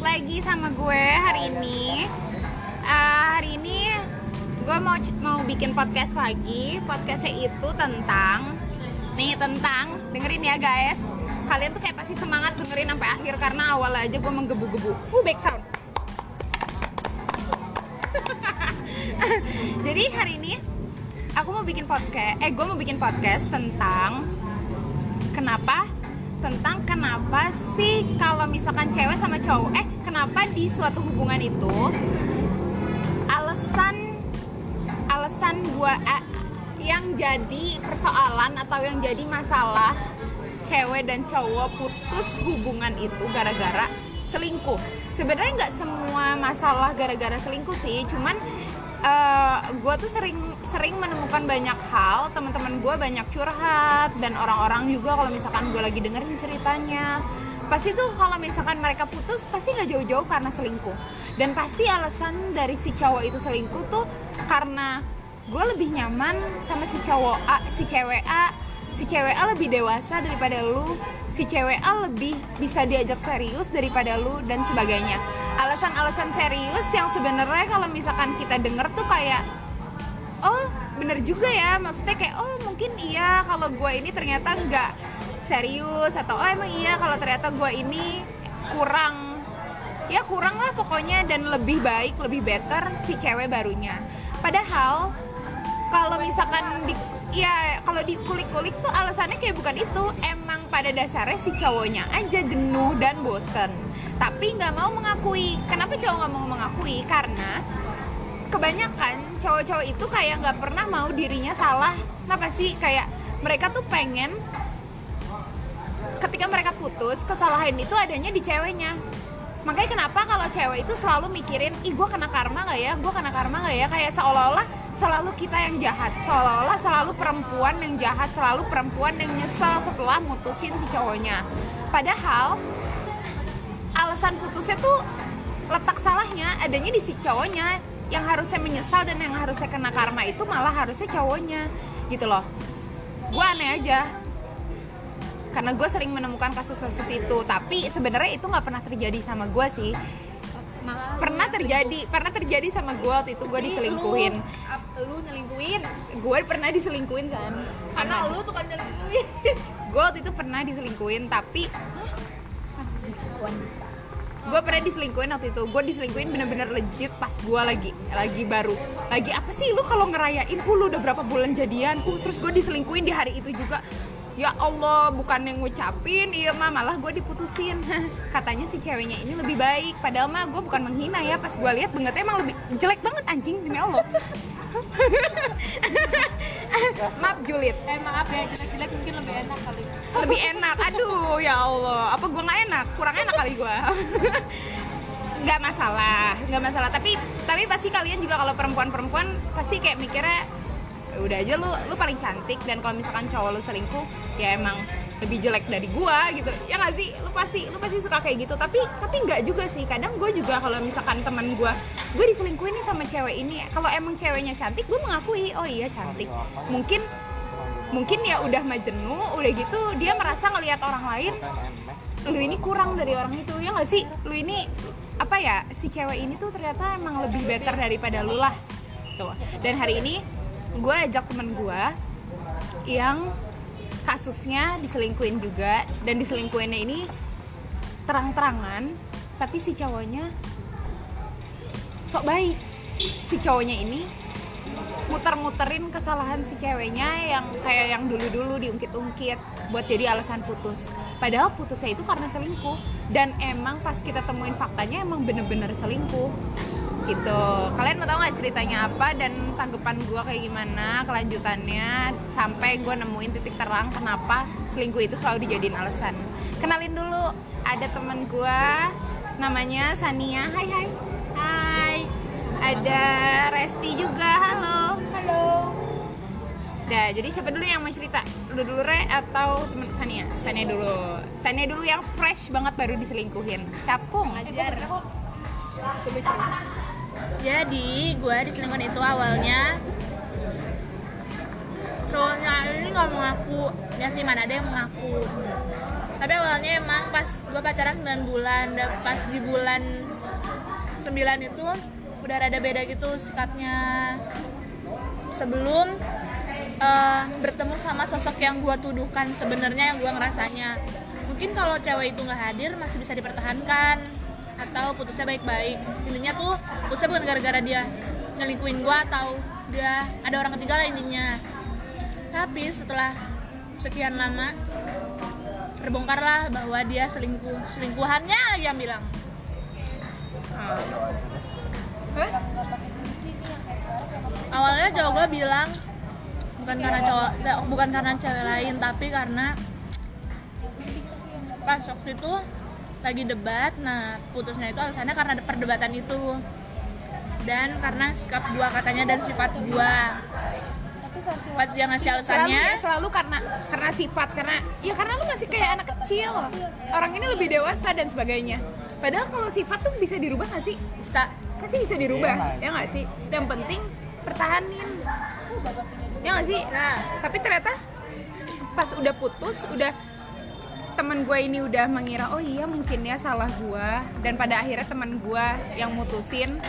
balik lagi sama gue hari ini. Eh, hari ini gue mau mau bikin podcast lagi. Podcastnya itu tentang nih tentang dengerin ya guys. Kalian tuh kayak pasti semangat dengerin sampai akhir karena awal aja gue menggebu-gebu. Uh back sound. Jadi hari ini aku mau bikin podcast. Eh gue mau bikin podcast tentang kenapa tentang kenapa sih kalau misalkan cewek sama cowok eh kenapa di suatu hubungan itu alasan alasan gua eh, yang jadi persoalan atau yang jadi masalah cewek dan cowok putus hubungan itu gara-gara selingkuh? Sebenarnya nggak semua masalah gara-gara selingkuh sih cuman gue tuh sering sering menemukan banyak hal teman-teman gue banyak curhat dan orang-orang juga kalau misalkan gue lagi dengerin ceritanya. Pasti tuh kalau misalkan mereka putus pasti nggak jauh-jauh karena selingkuh. Dan pasti alasan dari si cowok itu selingkuh tuh karena gue lebih nyaman sama si cowok A si cewek A. Si cewek A lebih dewasa daripada lu si cewek A lebih bisa diajak serius daripada lu dan sebagainya. Alasan-alasan serius yang sebenarnya kalau misalkan kita denger tuh kayak oh bener juga ya. Maksudnya kayak oh mungkin iya kalau gue ini ternyata nggak serius atau oh emang iya kalau ternyata gue ini kurang. Ya kurang lah pokoknya dan lebih baik lebih better si cewek barunya. Padahal kalau misalkan di ya kalau dikulik-kulik tuh alasannya kayak bukan itu. Emang pada dasarnya si cowoknya aja jenuh dan bosen. Tapi nggak mau mengakui. Kenapa cowok nggak mau mengakui? Karena kebanyakan cowok-cowok itu kayak nggak pernah mau dirinya salah. Kenapa sih? Kayak mereka tuh pengen ketika mereka putus kesalahan itu adanya di ceweknya. Makanya kenapa kalau cewek itu selalu mikirin ih gue kena karma nggak ya? Gue kena karma nggak ya? Kayak seolah-olah selalu kita yang jahat. Seolah-olah selalu perempuan yang jahat selalu perempuan yang nyesel setelah mutusin si cowoknya. Padahal alasan putusnya tuh letak salahnya adanya di si cowoknya yang harusnya menyesal dan yang harusnya kena karma itu malah harusnya cowoknya gitu loh. Gue aneh aja. Karena gue sering menemukan kasus-kasus itu tapi sebenarnya itu nggak pernah terjadi sama gue sih. Pernah terjadi pernah terjadi sama gue waktu itu gue diselingkuhin. lu, lu nyelingkuin gue pernah diselingkuhin san. Karena lu tuh kan nyelingkuin gue waktu itu pernah diselingkuhin tapi gue pernah diselingkuhin waktu itu. Gue diselingkuhin bener-bener legit pas gue lagi lagi baru. Lagi apa sih lu kalau ngerayain? Uh lu udah berapa bulan jadian? Uh terus gue diselingkuhin di hari itu juga. Ya Allah bukan yang ngucapin. Iya mah malah gue diputusin. Katanya si ceweknya ini lebih baik. Padahal mah gue bukan menghina ya. Pas gue lihat bangetnya emang lebih jelek banget anjing. Demi Allah. Maaf Julit eh maaf ya jelek-jelek mungkin lebih enak kali lebih enak. Aduh ya Allah. Apa gue nggak enak? Kurang enak kali gue nggak masalah. Nggak masalah. Tapi tapi pasti kalian juga kalau perempuan-perempuan pasti kayak mikirnya "Ya udah aja lu lu paling cantik. Dan kalau misalkan cowok lu selingkuh ya emang lebih jelek dari gua gitu. Ya nggak sih? Lu pasti lu pasti suka kayak gitu. Tapi tapi nggak juga sih. Kadang gue juga kalau misalkan teman gua gue diselingkuhin nih sama cewek ini. Kalau emang ceweknya cantik gue mengakui oh iya cantik. Mungkin mungkin ya udah majenu udah gitu dia merasa ngelihat orang lain lu ini kurang dari orang itu ya nggak sih? Lu ini apa ya si cewek ini tuh ternyata emang lebih better daripada lu lah tuh. Dan hari ini gue ajak temen gue yang kasusnya diselingkuin juga dan diselingkuinnya ini terang-terangan tapi si cowoknya sok baik. Si cowoknya ini muter-muterin kesalahan si ceweknya yang kayak yang dulu-dulu diungkit-ungkit buat jadi alasan putus. Padahal putusnya itu karena selingkuh. Dan emang pas kita temuin faktanya emang bener-bener selingkuh. Gitu. Kalian mau tahu nggak ceritanya apa dan tanggapan gue kayak gimana kelanjutannya? Sampai gue nemuin titik terang kenapa selingkuh itu selalu dijadiin alasan. Kenalin dulu ada temen gue namanya Sania. Hai hai. Hai. Ada Resti juga. Halo halo Dah, jadi siapa dulu yang mau cerita? Lu dulu Re atau temen Sania? Sania dulu. Sania dulu yang fresh banget baru diselingkuhin. Capung. kok jadi gue diselingkuhin itu awalnya cowoknya ini nggak mengaku ya sih mana ada yang mengaku tapi awalnya emang pas gue pacaran 9 bulan dan pas di bulan 9 itu udah rada beda gitu sikapnya sebelum eh, bertemu sama sosok yang gue tuduhkan sebenarnya yang gue ngerasanya. Mungkin kalau cewek itu nggak hadir masih bisa dipertahankan atau putusnya baik-baik. Intinya tuh putusnya bukan gara-gara dia nyelingkuin gue atau dia ada orang ketiga lah intinya. Tapi setelah sekian lama terbongkarlah bahwa dia selingkuh. Selingkuhannya yang bilang. Hah? Awalnya cowok gue bilang bukan karena cowok bukan karena cewek lain tapi karena pas waktu itu lagi debat nah putusnya itu alasannya karena ada perdebatan itu. Dan karena sikap gua katanya dan sifat gua. Pas dia ngasih selalu alasannya selalu karena karena sifat karena ya karena lu masih kayak anak kecil. Orang ini lebih dewasa dan sebagainya. Padahal kalau sifat tuh bisa dirubah nggak sih? Bisa. Pasti bisa dirubah ya nggak sih? Yang penting pertahanin ya nggak sih nah tapi ternyata pas udah putus udah teman gue ini udah mengira oh iya mungkin ya salah gue dan pada akhirnya teman gue yang mutusin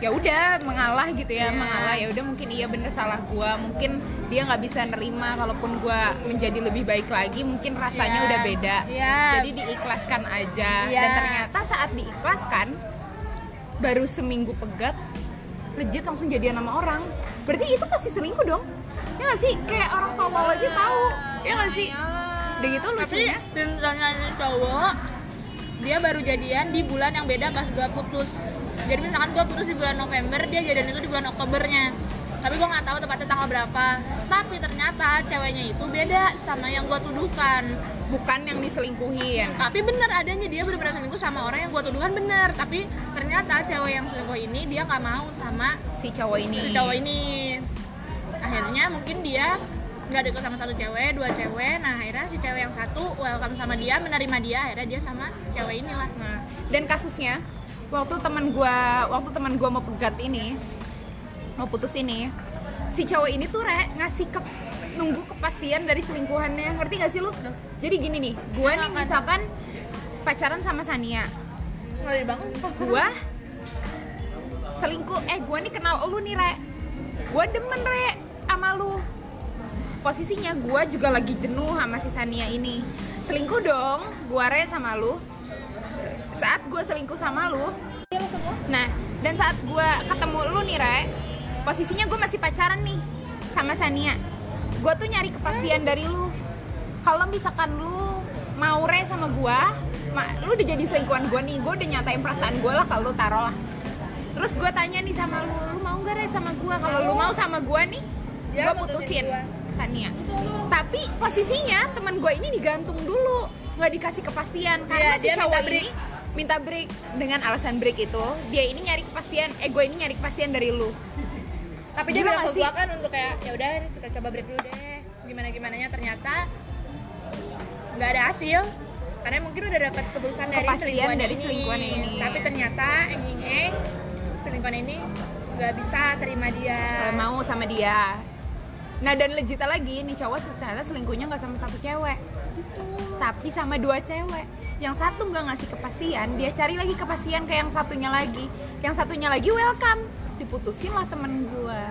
ya udah mengalah gitu ya Iya. mengalah ya udah mungkin iya bener salah gue mungkin dia nggak bisa nerima kalaupun gue menjadi lebih baik lagi mungkin rasanya Iya. udah beda Iya. jadi diikhlaskan aja Iya. dan ternyata saat diikhlaskan baru seminggu pegat legit langsung jadian sama orang. Berarti itu pasti selingkuh dong. Ya nggak sih? Kayak orang tolol aja tahu. Ya nggak sih? Udah gitu tapi lucunya. misalnya ini cowok dia baru jadian di bulan yang beda pas gua putus. Jadi misalkan gua putus di bulan November dia jadian itu di bulan Oktobernya. Tapi gua nggak tahu tepatnya tanggal berapa. Tapi ternyata ceweknya itu beda sama yang gua tuduhkan bukan yang diselingkuhin. Tapi bener adanya dia benar-benar selingkuh sama orang yang gua tuduhkan bener. Tapi ternyata cewek yang selingkuh ini dia nggak mau sama si cowok ini. si cowok ini. Akhirnya mungkin dia nggak deket sama satu cewek dua cewek. Nah akhirnya si cewek yang satu welcome sama dia menerima dia akhirnya dia sama cewek inilah. Nah, dan kasusnya waktu teman gua waktu teman gua mau pegat ini mau putus ini si cowok ini tuh re, ngasih ke nunggu kepastian dari selingkuhannya. Ngerti gak sih lu? Jadi gini nih gua nih misalkan pacaran sama Sania. Nggak gua selingkuh eh gua nih kenal lu nih re. Gua demen re sama lu. Posisinya gua juga lagi jenuh sama si Sania ini. Selingkuh dong gua re sama lu. Saat gua selingkuh sama lu. Nah dan saat gua ketemu lu nih re posisinya gua masih pacaran nih sama Sania gua tuh nyari kepastian dari lu. Kalau misalkan lu mau re sama gua ma- lu udah jadi selingkuhan gua nih gua udah nyatain perasaan gua lah kalau lu taruh lah. Terus gua tanya nih sama lu lu mau gak re sama gua? Kalau lu mau sama gua nih Ya, gua putusin. Sania tapi posisinya teman gua ini digantung dulu nggak dikasih kepastian. Karena Iya, si cowok ini minta break dengan alasan break itu dia ini nyari kepastian eh gue ini nyari kepastian dari lu tapi dia bilang ke kan untuk kayak ya udah kita coba break dulu deh. Gimana gimana nya ternyata nggak ada hasil. Karena mungkin udah dapat keputusan dari selingkuhan dari ini. selingkuhan ini. tapi ternyata eng eng selingkuhan ini nggak bisa terima dia. Kalau mau sama dia. Nah dan legita lagi nih cowok ternyata selingkuhnya nggak sama satu cewek. Tapi sama dua cewek. Yang satu nggak ngasih kepastian dia cari lagi kepastian ke yang satunya lagi. Yang satunya lagi welcome diputusin lah temen gue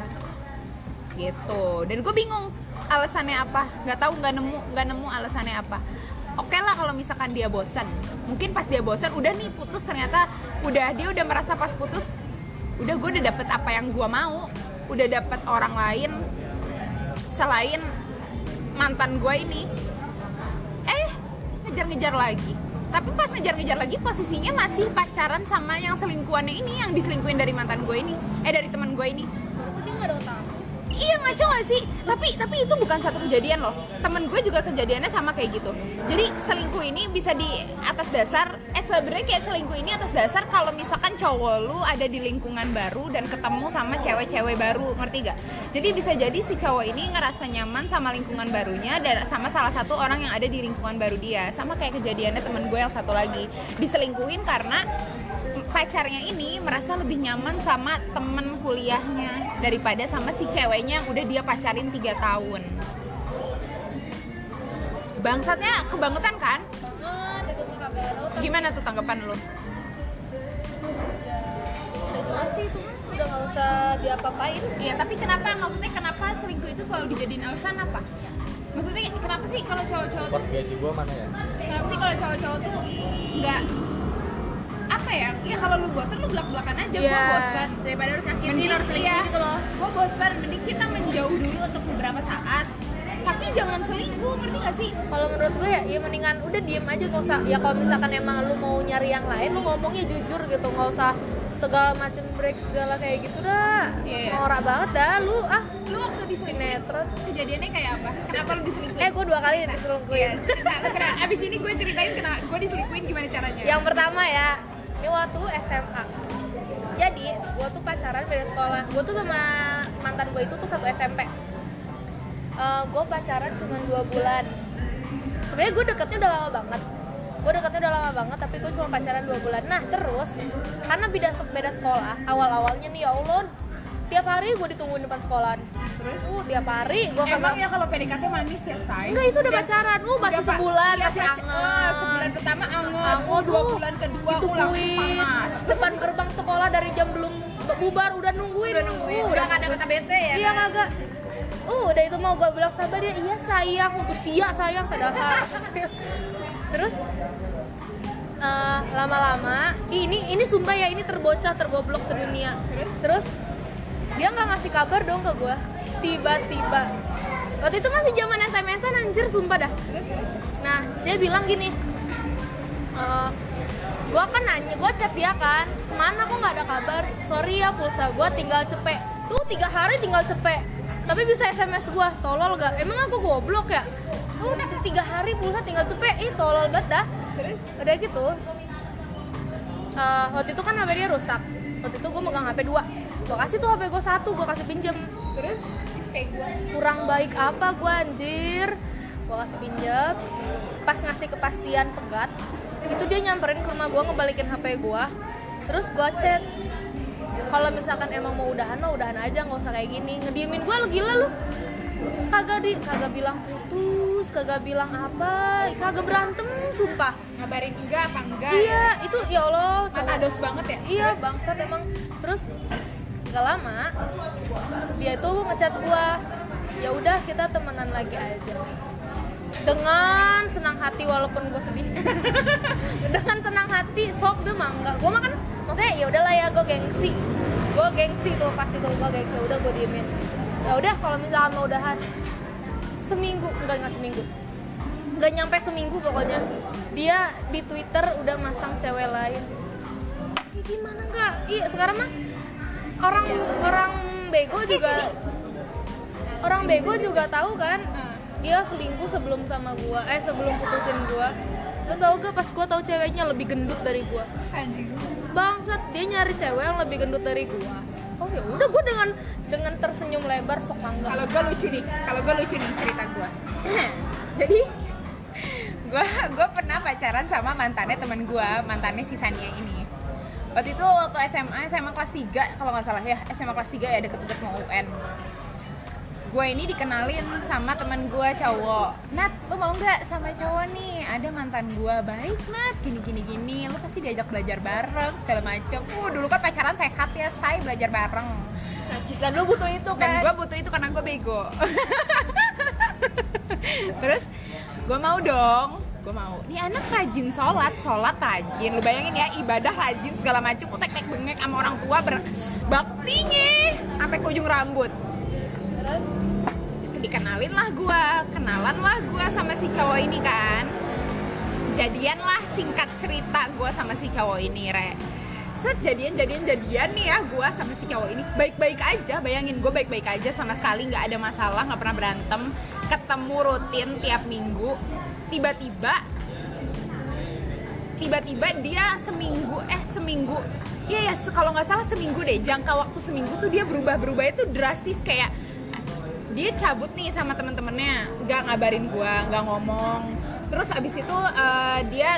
gitu. Dan gue bingung alasannya apa. Nggak tahu nggak nemu nggak nemu alasannya apa. Oke lah kalau misalkan dia bosan mungkin pas dia bosan udah nih putus. Ternyata udah dia udah merasa pas putus udah gue udah dapet apa yang gue mau. Udah dapet orang lain selain mantan gue ini. Eh ngejar-ngejar lagi tapi pas ngejar-ngejar lagi posisinya masih pacaran sama yang selingkuhannya ini yang diselingkuhin dari mantan gue ini. Eh dari teman gue ini Maksudnya dia nggak ada otak iya ngaco gak sih. Tapi tapi itu bukan satu kejadian loh. Temen gue juga kejadiannya sama kayak gitu. Jadi selingkuh ini bisa di atas dasar eh sebenarnya kayak selingkuh ini atas dasar kalau misalkan cowok lu ada di lingkungan baru dan ketemu sama cewek-cewek baru ngerti gak jadi bisa jadi si cowok ini ngerasa nyaman sama lingkungan barunya dan sama salah satu orang yang ada di lingkungan baru dia. Sama kayak kejadiannya temen gue yang satu lagi. Diselingkuhin karena pacarnya ini merasa lebih nyaman sama temen kuliahnya daripada sama si ceweknya yang udah dia pacarin tiga tahun. Bangsatnya kebangetan kan? Gimana tuh tanggapan lu? Udah jelas sih itu udah nggak usah diapa-apain. Iya, tapi kenapa? Maksudnya kenapa selingkuh itu selalu dijadiin alasan apa? Maksudnya kenapa sih kalau cowok-cowok tuh gaji gua mana ya? kenapa sih kalau cowok-cowok tuh nggak apa ya? Ya kalau lu bosan lu belak-belakan aja. Gua Iya, bosan. daripada harus nyakitin Mending harus selingkuh iya. gitu loh Gue bosan, mending kita menjauh dulu untuk beberapa saat. Tapi jangan selingkuh, ngerti gak sih? kalau menurut gue ya, ya mendingan udah diem aja nggak usah ya kalau misalkan emang lu mau nyari yang lain lu ngomongnya jujur gitu nggak usah segala macem break segala kayak gitu dah Iya, iya. norak banget dah lu ah Lu waktu diselingkuhin sinetron kejadiannya kayak apa? Kenapa lu diselingkuhin? eh gue dua kali Iya, diselingkuhin kena- Abis ini gue ceritain kena gue diselingkuhin gimana caranya. yang pertama ya ini waktu SMA jadi gue tuh pacaran beda sekolah. Gue tuh sama mantan gue itu tuh satu SMP gue pacaran cuma dua bulan. Sebenarnya gue deketnya udah lama banget. Gue deketnya udah lama banget tapi gue cuma pacaran dua bulan. Nah terus karena beda beda sekolah awal awalnya nih ya allah tiap hari gue ditungguin depan sekolahan Terus? uh tiap hari gue Emang kagak ya kalau PDKT manis ya, say? enggak itu udah pacaran. Uh masih sebulan Iya, masih anget. eh, sebulan pertama anget, Anget oh, dua tuh. bulan kedua ditungguin depan gerbang sekolah dari jam belum bubar udah nungguin. Udah nungguin, Uh, udah nggak ada kata bete ya? iya kan? kagak. Uh udah itu mau gue bilang sabar ya. Iya sayang. Untuk sia sayang padahal. Terus eh, lama-lama ini ini sumpah ya ini terbocah tergoblok sedunia. Terus dia nggak ngasih kabar dong ke gue tiba-tiba. Waktu itu masih zaman SMS-an anjir sumpah dah. Nah dia bilang gini eh gue kan nanya gue chat dia kan ke mana kok nggak ada kabar? Sorry ya pulsa gue tinggal cepet. Tuh tiga hari tinggal cepet. Tapi bisa sms gue tolol gak emang aku goblok ya? Tuh tiga hari pulsa tinggal cepet. Ih tolol banget dah. Terus? udah gitu eh, waktu itu kan hp dia rusak. Waktu itu gue megang hp dua gue kasih tuh hp gue satu gue kasih pinjem. Terus? Kurang baik apa gue anjir? Gue kasih pinjam pas ngasih kepastian pegat itu dia nyamperin ke rumah gue ngebalikin hp gue terus gue chat. Kalau misalkan emang mau udahan mah udahan aja nggak usah kayak gini. Ngediemin gue gila lu. Kagak di. Kagak bilang putus kagak bilang apa kagak berantem sumpah. Ngabarin enggak apa enggak? iya itu ya allah. Cowok Matados banget ya? iya bangsat emang. Terus gak lama dia itu ngechat gua. Ya udah kita temenan lagi aja. Dengan senang hati walaupun gue sedih. Dengan senang hati sok deh mangga gue makan maksudnya ya udahlah ya gue gengsi. Gue gengsi tuh pasti tuh gue gengsi udah gue diemin. Ya udah kalau misalnya mau udahan seminggu. Enggak enggak seminggu. Nggak nyampe seminggu pokoknya. Dia di twitter udah masang cewek lain. Gimana nggak iya sekarang mah orang orang bego juga orang bego juga tahu kan? Dia selingkuh sebelum sama gua eh sebelum putusin gua. Lu tau gak pas gua tahu ceweknya lebih gendut dari gua? Bangsat dia nyari cewek yang lebih gendut dari gua. Oh ya udah gua dengan dengan tersenyum lebar sok mangga. Kalau gue lucu nih, kalau gue lucu nih cerita gue. Jadi gue gue pernah pacaran sama mantannya teman gue, mantannya si Sania ini. Waktu itu waktu SMA, SMA kelas 3 kalau nggak salah ya, SMA kelas 3 ya deket-deket mau UN. Gue ini dikenalin sama teman gue cowok. Nat, lu mau nggak sama cowok nih? Ada mantan gue baik, Nat. Gini gini gini. Lu pasti diajak belajar bareng segala macem. Uh, dulu kan pacaran sehat ya, say belajar bareng. dan lu butuh itu Dan gue butuh itu karena gue bego. Terus gue mau dong, gue mau. Ini anak rajin sholat, sholat rajin. Lu bayangin ya ibadah rajin segala macem. Utek tek bengek sama orang tua berbaktinya sampai ke ujung rambut. Dikenalin lah gue, kenalan lah gue sama si cowok ini kan. Jadian lah singkat cerita gue sama si cowok ini, re set jadian jadian jadian nih ya gue sama si cowok ini baik baik aja bayangin gue baik baik aja sama sekali nggak ada masalah nggak pernah berantem ketemu rutin tiap minggu tiba-tiba tiba-tiba dia seminggu eh seminggu. Ya se- kalau nggak salah seminggu deh. Jangka waktu seminggu tuh dia berubah berubah itu drastis kayak dia cabut nih sama temen-temennya. Nggak ngabarin gua nggak ngomong. Terus abis itu eh, dia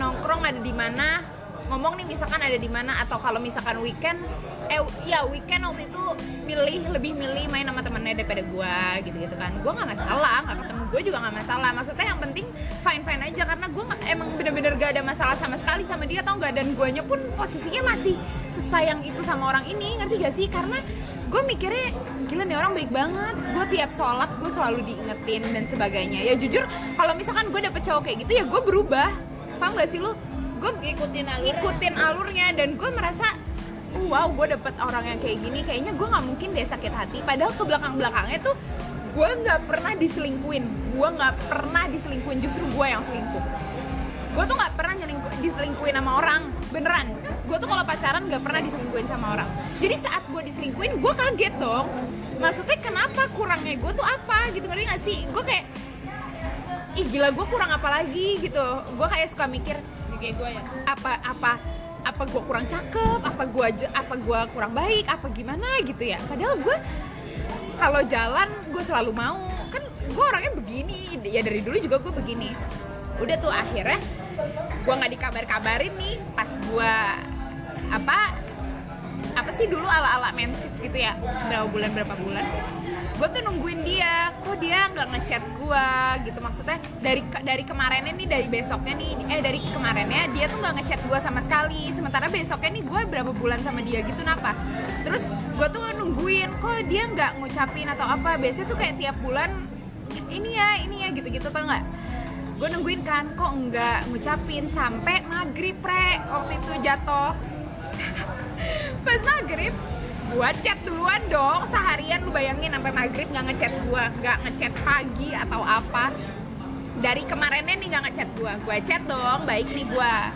nongkrong ada di mana. Ngomong nih misalkan ada di mana atau kalau misalkan weekend eh ya weekend waktu itu milih lebih milih main sama temennya daripada gue gitu gitu kan. Gue nggak masalah nggak ketemu gue juga nggak masalah. Maksudnya yang penting fine fine aja karena gue emang bener-bener gak ada masalah sama sekali sama dia tau nggak? Dan guanya pun posisinya masih sesayang itu sama orang ini ngerti gak sih? Karena gue mikirnya gila nih orang baik banget. Gue tiap sholat gue selalu diingetin dan sebagainya. Ya jujur kalau misalkan gue dapet cowok kayak gitu ya gue berubah. Paham gak sih lu? Gue Ngikutin alurnya. ngikutin alurnya dan gue merasa "Oh, wow gue dapet orang yang kayak gini kayaknya gue nggak mungkin deh sakit hati. Padahal ke belakang belakangnya tuh gue nggak pernah diselingkuin. Gue nggak pernah diselingkuin justru gue yang selingkuh. Gue tuh nggak pernah nyelingku, diselingkuin sama orang. Beneran. Gue tuh kalau pacaran nggak pernah diselingkuin sama orang. Jadi saat gue diselingkuin gue kaget dong. Maksudnya kenapa kurangnya gue tuh apa gitu. Ngerti gak sih? Gue kayak ih gila gue kurang apa lagi gitu. Gue kayak suka mikir kayak gue ya? Apa apa apa gue kurang cakep apa gue apa gue kurang baik apa gimana gitu ya. Padahal gue kalau jalan gue selalu mau. Kan gue orangnya begini ya dari dulu juga gue begini. Udah tuh akhirnya gue nggak dikabar-kabarin nih pas gue apa apa sih dulu ala-ala mensif gitu ya. Berapa bulan berapa bulan gue tuh nungguin dia kok dia nggak ngechat gue gitu. Maksudnya dari dari kemarinnya nih dari besoknya nih eh dari kemarinnya dia tuh nggak ngechat gue sama sekali. Sementara besoknya nih gue berapa bulan sama dia gitu kenapa terus gue tuh nungguin kok dia nggak ngucapin atau apa? Biasanya tuh kayak tiap bulan ini ya ini ya gitu gitu tau nggak? Gue nungguin kan kok nggak ngucapin? Sampai maghrib pre waktu itu jatuh. Pas maghrib gua chat duluan dong seharian lu bayangin sampai maghrib nggak ngechat gua nggak ngechat pagi atau apa. Dari kemarinnya nih nggak ngechat gua gua chat dong baik nih gua.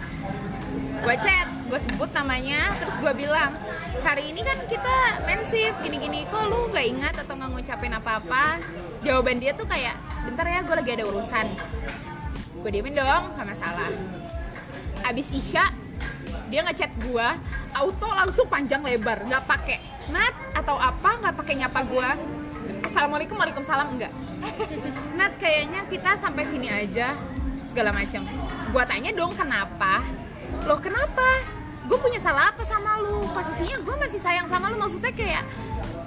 Gua chat gua sebut namanya terus gua bilang hari ini kan kita mensif gini-gini kok lu nggak ingat atau nggak ngucapin apa-apa? Jawaban dia tuh kayak bentar ya gue lagi ada urusan. Gue diemin dong gak masalah. Abis isya dia ngechat gua auto langsung panjang lebar nggak pakai nat atau apa nggak pakai nyapa gua. Assalamualaikum waalaikumsalam enggak. Nat kayaknya kita sampai sini aja segala macam. Gua tanya dong kenapa? Lo kenapa? Gue punya salah apa sama lu? Posisinya gue masih sayang sama lu maksudnya kayak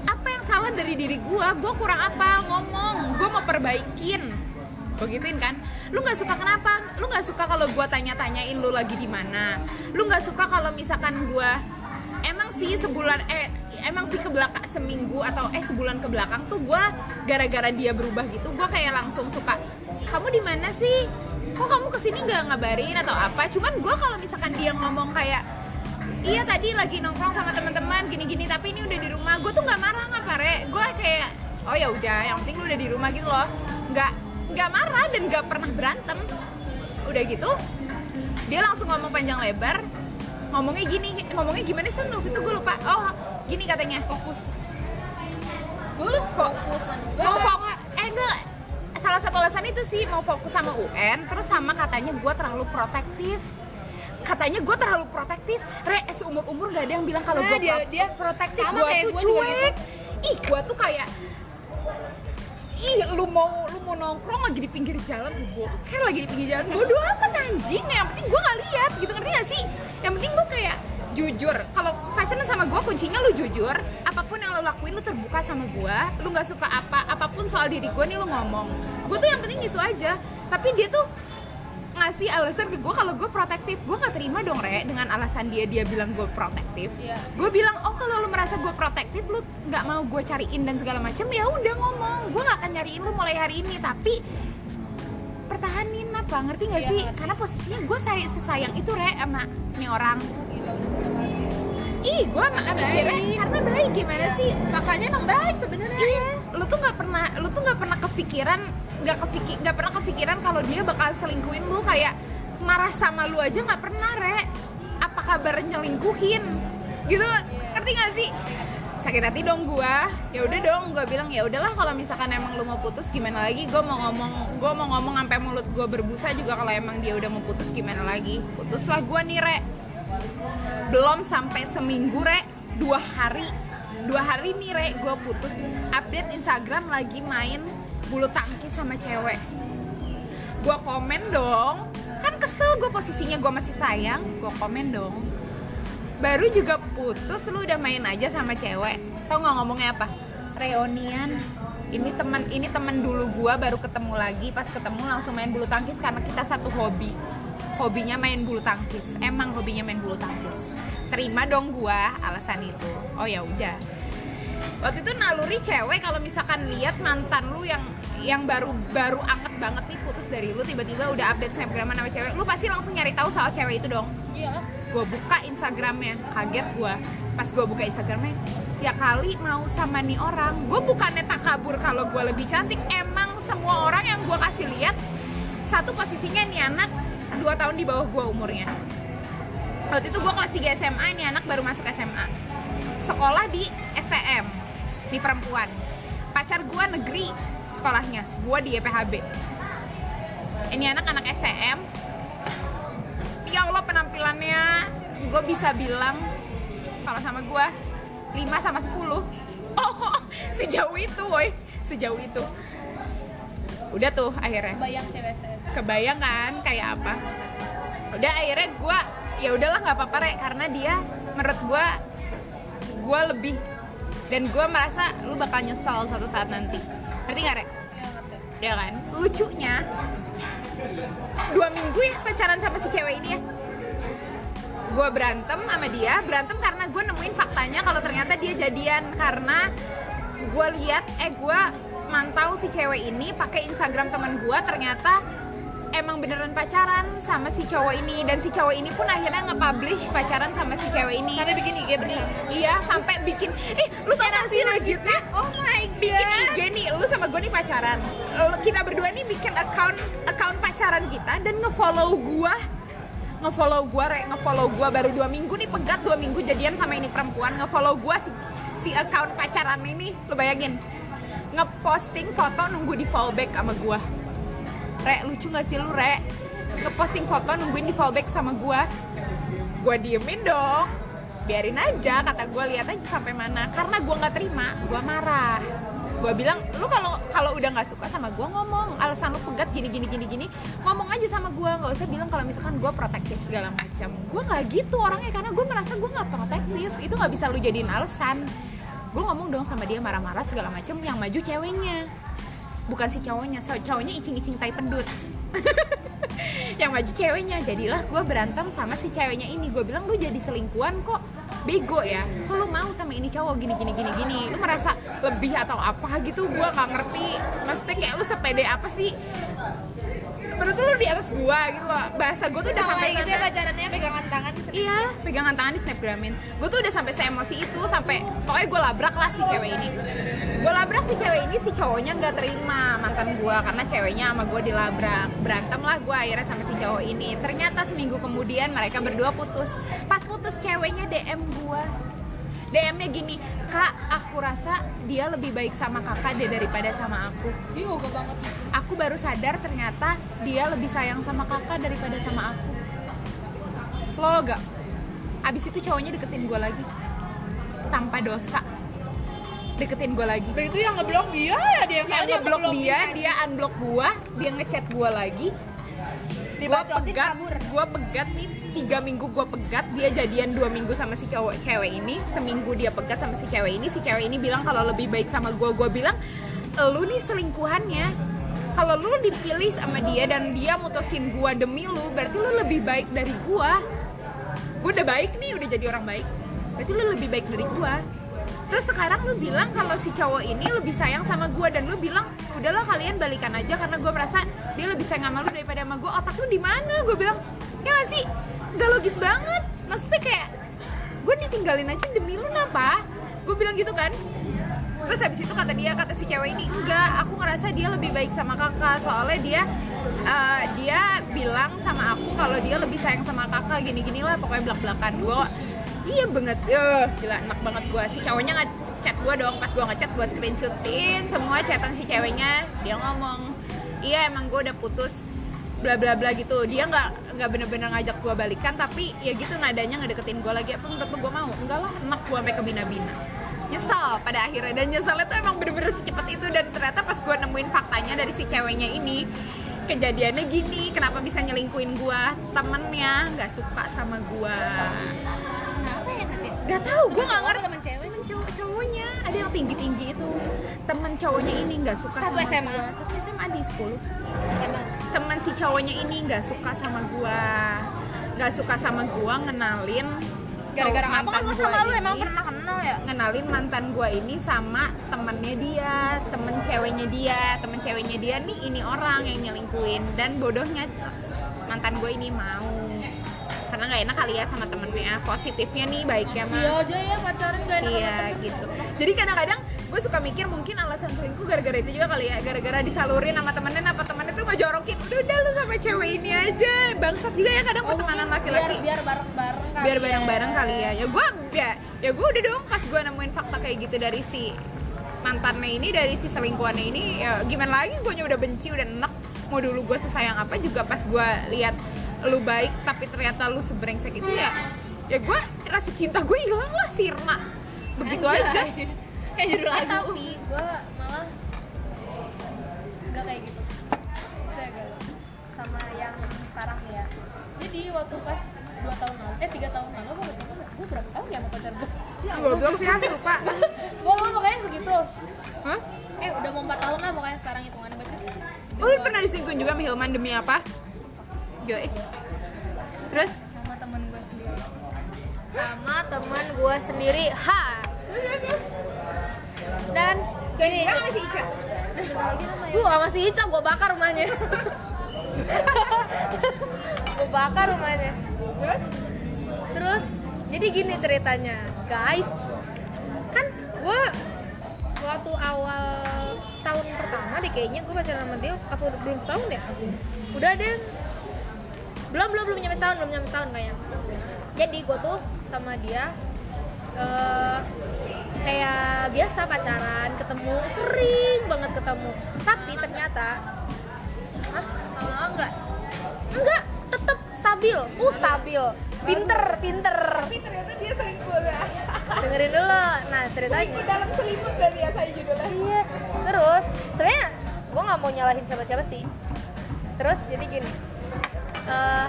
apa yang salah dari diri gue gue kurang apa? Ngomong gue mau perbaikin gue gituin kan? Lu nggak suka kenapa? Lu nggak suka kalau gue tanya-tanyain lu lagi di mana? Lu nggak suka kalau misalkan gue emang sih sebulan eh emang sih ke belakang seminggu atau eh sebulan ke belakang tuh gue gara-gara dia berubah gitu gue kayak langsung suka kamu di mana sih? Kok kamu ke sini nggak ngabarin atau apa? Cuman gue kalau misalkan dia ngomong kayak iya tadi lagi nongkrong sama teman-teman gini-gini tapi ini udah di rumah gue tuh nggak marah nggak pare gue kayak oh ya udah yang penting lu udah di rumah gitu loh. Nggak nggak marah dan nggak pernah berantem. Udah gitu dia langsung ngomong panjang lebar. Ngomongnya gini ngomongnya gimana sih? Waktu itu gue lupa. Oh gini katanya fokus. Dulu fokus mau fokus eh enggak. Salah satu alasan itu sih mau fokus sama UN terus sama katanya gue terlalu protektif. Katanya gue terlalu protektif. Re eh, seumur umur gak ada yang bilang kalau Nah, gue dia- dia protektif. Gue tuh gua juga gitu. cuek ih gue tuh kayak ih lu mau mau nongkrong lagi di pinggir jalan gue kan lagi di pinggir jalan. Bodo amat anjing. Yang penting gue nggak lihat gitu. Ngerti gak sih? Yang penting gue kayak jujur. Kalau pacaran sama gue kuncinya lu jujur. Apa pun yang lo lakuin lu terbuka sama gue lu nggak suka apa apa pun soal diri gue nih lu ngomong. Gue tuh yang penting gitu aja. Tapi dia tuh ngasih alasan ke gue kalau gue protektif. Gue nggak terima dong re dengan alasan dia dia bilang gue protektif. Iya. gue bilang oh kalau lu merasa gue protektif lu nggak mau gue cariin dan segala macam ya udah ngomong. Gue nggak akan nyariin lu mulai hari ini tapi pertahanin apa ngerti nggak Iya, sih? ngerti. karena posisinya gue say sesayang itu re sama nih orang. Ih gue mah mikirnya karena baik. Gimana sih? Makanya emang baik sebenarnya Iya, lu tuh nggak pernah, lu tuh nggak pernah kepikiran, nggak kepikir, nggak pernah kepikiran kalau dia bakal selingkuhin lu kayak marah sama lu aja nggak pernah, re. Apa kabar nyelingkuhin? Gitu, ngerti gak sih? Sakit hati dong gua. Ya udah dong, gua bilang ya udahlah kalau misalkan emang lu mau putus gimana lagi? Gua mau ngomong, gua mau ngomong sampai mulut gua berbusa juga kalau emang dia udah mau putus gimana lagi? Putuslah gua nih, re belum sampai seminggu re dua hari dua hari nih re gue putus update Instagram lagi main bulu tangkis sama cewek. Gue komen dong. Kan kesel gue posisinya gue masih sayang. Gue komen dong. Baru juga putus lu udah main aja sama cewek. Tau nggak ngomongnya apa? Reunian. Ini teman ini teman dulu gua baru ketemu lagi. Pas ketemu langsung main bulu tangkis karena kita satu hobi. Hobinya main bulu tangkis. Emang hobinya main bulu tangkis. Terima dong gua alasan itu. Oh ya udah. Waktu itu naluri cewek kalau misalkan lihat mantan lu yang yang baru baru anget banget nih putus dari lu tiba-tiba udah update snapgram sama cewek lu pasti langsung nyari tahu soal cewek itu dong. Iya. Gue buka instagramnya kaget gue pas gue buka instagramnya ya kali mau sama nih orang. Gue bukannya tak kabur kalau gue lebih cantik. Emang semua orang yang gue kasih lihat satu posisinya nih anak dua tahun di bawah gue umurnya. Waktu itu gue kelas 3 SMA nih anak baru masuk SMA sekolah di STM di perempuan. Pacar gue negeri sekolahnya. Gue di YPHB ini anak anak STM ya Allah penampilannya gue bisa bilang kalau sama gue 5 sama 10 oh sejauh itu woi. Sejauh itu. Udah tuh akhirnya. Bayang cewek kebayang kan kayak apa? Udah akhirnya gue ya udahlah nggak apa-apa rek. Karena dia menurut gue gue lebih. Dan gue merasa lu bakal nyesel suatu saat nanti ngerti nggak rek? Ya ngerti. Ya kan? Lucunya dua minggu ya pacaran sama si cewek ini ya. Gue berantem sama dia berantem karena gue nemuin faktanya kalau ternyata dia jadian. Karena gue lihat eh gue mantau si cewek ini pakai Instagram teman gue ternyata emang beneran pacaran sama si cowok ini. Dan si cowok ini pun akhirnya nge-publish pacaran sama si cewek ini. Sampai bikin IG bersama? Iya sampai bikin. Eh lu tau gak sih legitnya oh my god. Bikin IG nih lu sama gue nih pacaran. Kita berdua nih bikin account account pacaran kita dan ngefollow gua. Ngefollow gua rek ngefollow gua baru dua minggu nih pegat dua minggu jadian sama ini perempuan. Ngefollow gua si si account pacaran ini. Lu bayangin ngeposting foto nunggu di fallback sama gua rek lucu gak sih lu rek ngeposting foto nungguin di fallback sama gua. Gue diemin dong. Biarin aja kata gue lihat aja sampai mana. Karena gue nggak terima gue marah. Gue bilang lu kalau kalau udah nggak suka sama gue ngomong. Alasan lu pegat gini gini gini gini. Ngomong aja sama gue nggak usah bilang kalau misalkan gue protektif segala macam. Gue nggak gitu orangnya karena gue merasa gue nggak protektif. Itu nggak bisa lu jadiin alasan. Gue ngomong dong sama dia marah-marah segala macam yang maju ceweknya bukan si cowoknya so, cowoknya icing-icing tai pendut. Yang maju ceweknya jadilah gue berantem sama si ceweknya ini. Gue bilang lu jadi selingkuhan kok. Bego ya. Kok lu mau sama ini cowok? Gini gini gini gini. Lu merasa lebih atau apa gitu? Gue nggak ngerti. Maksudnya kayak lu sepede apa sih menurut lu di atas gue gitu loh bahasa gue tuh udah sampai gitu ya pacarannya pegangan tangan di Iya, pegangan tangan di snapgramin. Gue tuh udah sampai seemosi itu, sampai pokoknya gue labrak lah si cewek ini. Gue labrak si cewek ini, si cowoknya nggak terima mantan gue karena ceweknya sama gue dilabrak. Berantem lah gue akhirnya sama si cowok ini. Ternyata seminggu kemudian mereka berdua putus. Pas putus ceweknya DM gue. DM-nya gini, kak aku rasa dia lebih baik sama kakak deh daripada sama aku. Dia yoga banget. Aku baru sadar ternyata dia lebih sayang sama kakak daripada sama aku. Lo gak abis itu cowoknya deketin gue lagi. Tanpa dosa. Deketin gue lagi. Itu yang ngeblok dia ya dia dia ngeblok dia dia. unblock gue dia ngechat gue lagi gue pegat gue pegat nih. Tiga minggu gue pegat dia jadian dua minggu sama si cowok cewek ini. Seminggu dia pegat sama si cewek ini si cewek ini bilang kalau lebih baik sama gue gue bilang lu nih selingkuhannya. Kalau lu dipilih sama dia dan dia mutusin gue demi lu berarti lu lebih baik dari gue gue udah baik nih udah jadi orang baik. Berarti lu lebih baik dari gue terus sekarang lu bilang kalau si cowok ini lebih sayang sama gue dan lu bilang udahlah kalian balikan aja karena gue merasa dia lebih sayang sama lu daripada sama gue otak lu di mana? Gue bilang ya gak sih? Gak logis banget. Maksudnya kayak gue ditinggalin aja demi lu napa gue bilang gitu kan. Terus habis itu kata dia kata si cewek ini enggak aku ngerasa dia lebih baik sama kakak. Soalnya dia eh, dia bilang sama aku kalau dia lebih sayang sama kakak. Gini gini lah pokoknya belak belakan gue iya banget. Ya gila enak banget gue si cowoknya ngechat gue dong. Pas gue ngechat gue screenshotin semua chatan si ceweknya. Dia ngomong iya emang gue udah putus bla bla bla gitu. Dia nggak nggak bener-bener ngajak gue balikan tapi ya gitu nadanya ngedeketin gue lagi. Apa menurut lu gue mau? Enggak lah enak gue sampai ke bina-bina nyesel pada akhirnya. Dan nyeselnya tuh emang bener-bener secepat itu. Dan ternyata pas gue nemuin faktanya dari si ceweknya ini kejadiannya gini. Kenapa bisa nyelingkuin gue temennya nggak suka sama kenapa Gak tahu, gue nggak ngerti. temen cewek. Temen cowok cowoknya. Ada yang tinggi tinggi itu. Temen cowoknya ini nggak suka Satu sama SMA. gua. satu SMA di 10 enak temen si cowoknya ini nggak suka sama gua. Nggak suka sama gua ngenalin gara-gara apa? mantan gua sama lu emang pernah kenal ya? Ngenalin mantan gua ini sama temennya dia temen ceweknya dia. Temen ceweknya dia nih ini orang yang nyelingkuin. Dan bodohnya mantan gue ini mau karena nggak enak kali ya sama temennya positifnya nih baiknya mah iya aja ya pacaran gak enak Iya gitu. Jadi kadang-kadang gue suka mikir mungkin alasan selingkuh gara-gara itu juga kali ya, gara-gara disalurin sama temennya, apa temennya tuh ngejorokin, udah udah lu sama cewek ini aja. Bangsat juga ya kadang pertemanan laki-laki. biar, biar bareng-bareng kali Biar ya. bareng-bareng kali ya. Ya gue ya, ya gue udah dong pas gue nemuin fakta kayak gitu dari si mantannya ini, dari si selingkuhannya ini, ya gimana lagi gue udah benci, udah enek. Mau dulu gue sesayang apa juga pas gue lihat lu baik tapi ternyata lu sebrengsek itu ya ya gue rasa cinta gue hilang lah sirna. Begitu Anjay. aja. Kayak judul lagu. tapi gue malah nggak kayak gitu. Saya galau sama yang sekarang ya. Jadi waktu pas dua tahun lalu eh tiga tahun lalu gue ketemu gue berapa tahun ya sama pacar gue ya gue gue sih lupa. gue lupa pokoknya segitu. Hah? eh udah mau empat tahun lah pokoknya sekarang hitungannya. Berarti Oh, lu pernah diselingkuhin juga sama Hilman demi apa? Eh. Terus? sama temen gue sendiri. Sama temen gue sendiri. Ha! Dan gini sama si Ica? gue sama si Ica gue bakar rumahnya. Gue bakar rumahnya. Terus? terus jadi gini ceritanya. Guys kan gue waktu awal setahun pertama deh kayaknya gue pacaran sama dia apa belum setahun ya? Udah deh belum belum belum nyampe setahun belum nyampe setahun kayaknya. Jadi gue tuh sama dia eh kayak biasa pacaran ketemu sering banget ketemu. Tapi ternyata Hah? lama enggak? Enggak tetap stabil. Uh stabil. Pinter pinter. Tapi ternyata dia selingkuh ya. dengerin dulu. Nah ceritanya. Dalam selimut dan biasanya judulnya. iya. Terus sebenarnya gue nggak mau nyalahin siapa siapa sih. Terus jadi gini eh,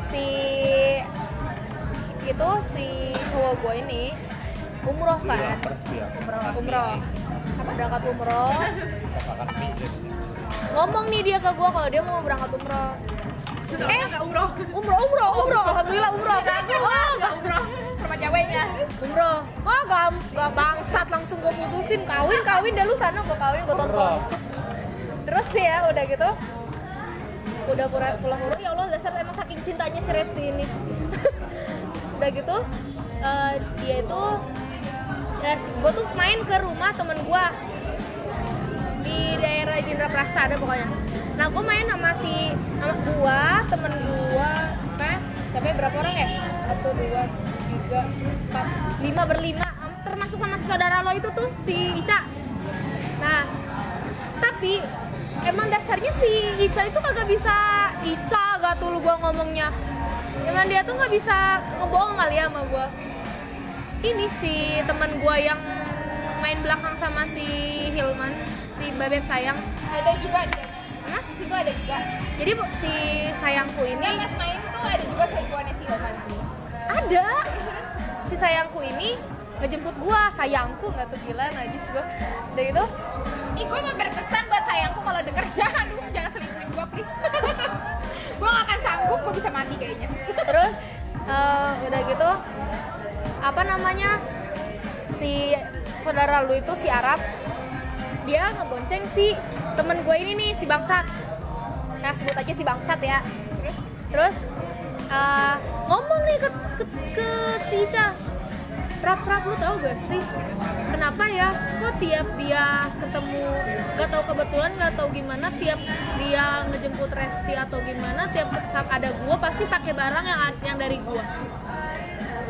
si itu si cowok gue ini umroh kan? umroh berangkat umroh? Ngomong nih dia ke gue kalau dia mau berangkat umroh. Eh, enggak umroh. umroh umroh umroh. alhamdulillah umroh. Oh Enggak umroh. Sama ceweknya. umroh. Oh gak, gak bangsat langsung gue putusin. Kawin kawin dah lu sana gue kawin gue tonton. Terus nih ya udah gitu udah pulang umroh. Ya Allah dasar emang saking cintanya si Resti ini. Udah gitu eh, dia itu ya, gue tuh main ke rumah temen gue di daerah Jindra Prasta ada pokoknya. Nah gue main sama si sama gue temen gue apa siapa ya, berapa orang ya? Satu dua tiga empat lima berlima. Termasuk sama si saudara lo itu tuh si Ica. Nah tapi emang dasarnya si Ica itu kagak bisa Ica tuh lu gua ngomongnya emang dia tuh nggak bisa ngebohong kali ya sama gua ini si teman gua yang main belakang sama si Hilman si bebek sayang Ada juga dia. Hah? Di situ ada juga. jadi bu- si sayangku ini Nah, pas main tuh ada juga selingkuhannya si Hilman. ada si sayangku ini ngejemput gua sayangku nggak tuh gila najis gua udah gitu Ih, gue mau berpesan buat sayangku kalau denger jangan jangan selingkuhin gue please. gue gak akan sanggup, gue bisa mati kayaknya. terus eh, udah gitu apa namanya si saudara lu itu si Arab dia ngebonceng si temen gue ini nih si bangsat. Nah sebut aja si bangsat ya. Terus eh, ngomong nih ke, ke, ke si Ica Rap, rap, lu tau gak sih? Kenapa ya? Kok tiap dia ketemu gak tau kebetulan gak tau gimana tiap dia ngejemput Resti atau gimana tiap saat ada gua pasti pakai barang yang yang dari gua.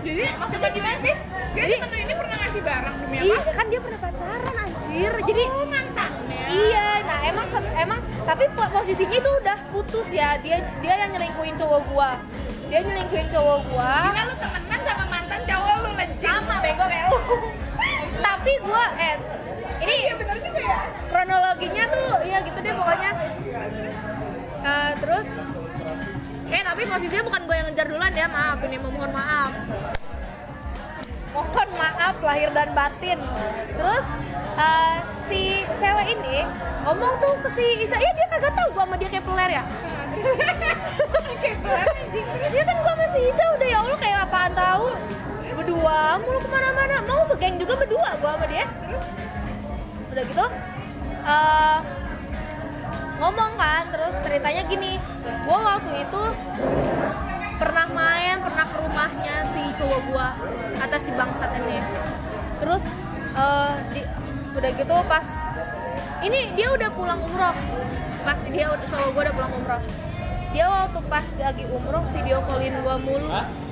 Jadi maksudnya gimana sih? Jadi temen ini pernah ngasih barang demi apa? iya kan dia pernah pacaran anjir. Jadi Oh, mantannya. iya nah emang emang tapi po- posisinya itu udah putus ya. Dia dia yang nyelingkuhin cowok gua. Dia nyelingkuhin cowok gua. Gila lu temenan sama posisinya bukan gue yang ngejar duluan ya maaf ini mohon maaf. Mohon maaf lahir dan batin. Terus eh, si cewek ini ngomong tuh ke si Ica iya dia kagak tahu gua sama dia kayak peler ya? Dia kan gua sama si Ica udah ya Allah kayak apaan tahu? Berdua mulu ke mana-mana. Mau segeng juga berdua gua sama dia. Udah gitu eh ngomong kan terus ceritanya gini gua waktu itu pernah main pernah ke rumahnya si cowok gua kata si bangsat ini. Terus eh di, udah gitu pas ini dia udah pulang umroh. Pas dia cowok gua udah pulang umroh. Dia waktu pas lagi umroh video callin gua mulu.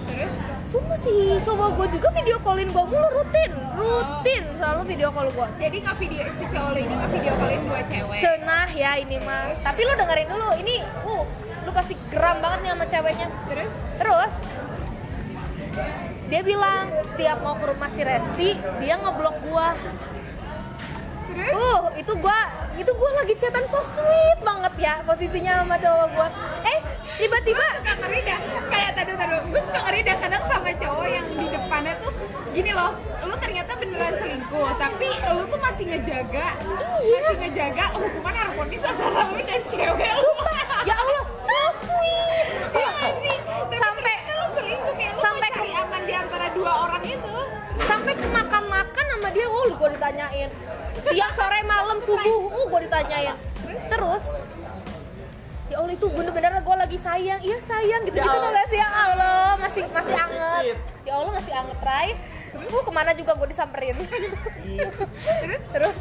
Terus Sumpah sih, coba gue juga video callin gue mulu rutin, rutin selalu video call gue. jadi nggak video si cowok lo ini nggak video kalian dua cewek Cenah ya ini mah. Tapi lu dengerin dulu, ini uh lu pasti geram banget nih sama ceweknya. terus Terus dia bilang tiap mau ke rumah si Resti dia ngeblok gua. terus Uh, itu gua itu gua lagi chatan so sweet banget ya posisinya sama cowok gua. Eh, tiba-tiba suka ngeri dah kayak tadu tadu gue suka ngeri dah kadang sama cowok yang di depannya tuh gini loh lu ternyata beneran selingkuh tapi lu tuh masih ngejaga Iya. masih ngejaga hubungan harmonis antara lu dan cewek lu ya Allah, so sweet. Iya nggak sih Sampai lu selingkuh ya lu sampai cari aman di antara dua orang itu sampai ke makan-makan sama dia oh lu gue ditanyain siang sore malam subuh. Uh gue ditanyain. Terus ya Allah itu bener-bener gue lagi sayang. Iya sayang. Gitu gitu gak sih ya Allah masih masih anget. Ya Allah masih anget Rai uh ke mana juga gue disamperin? Terus terus.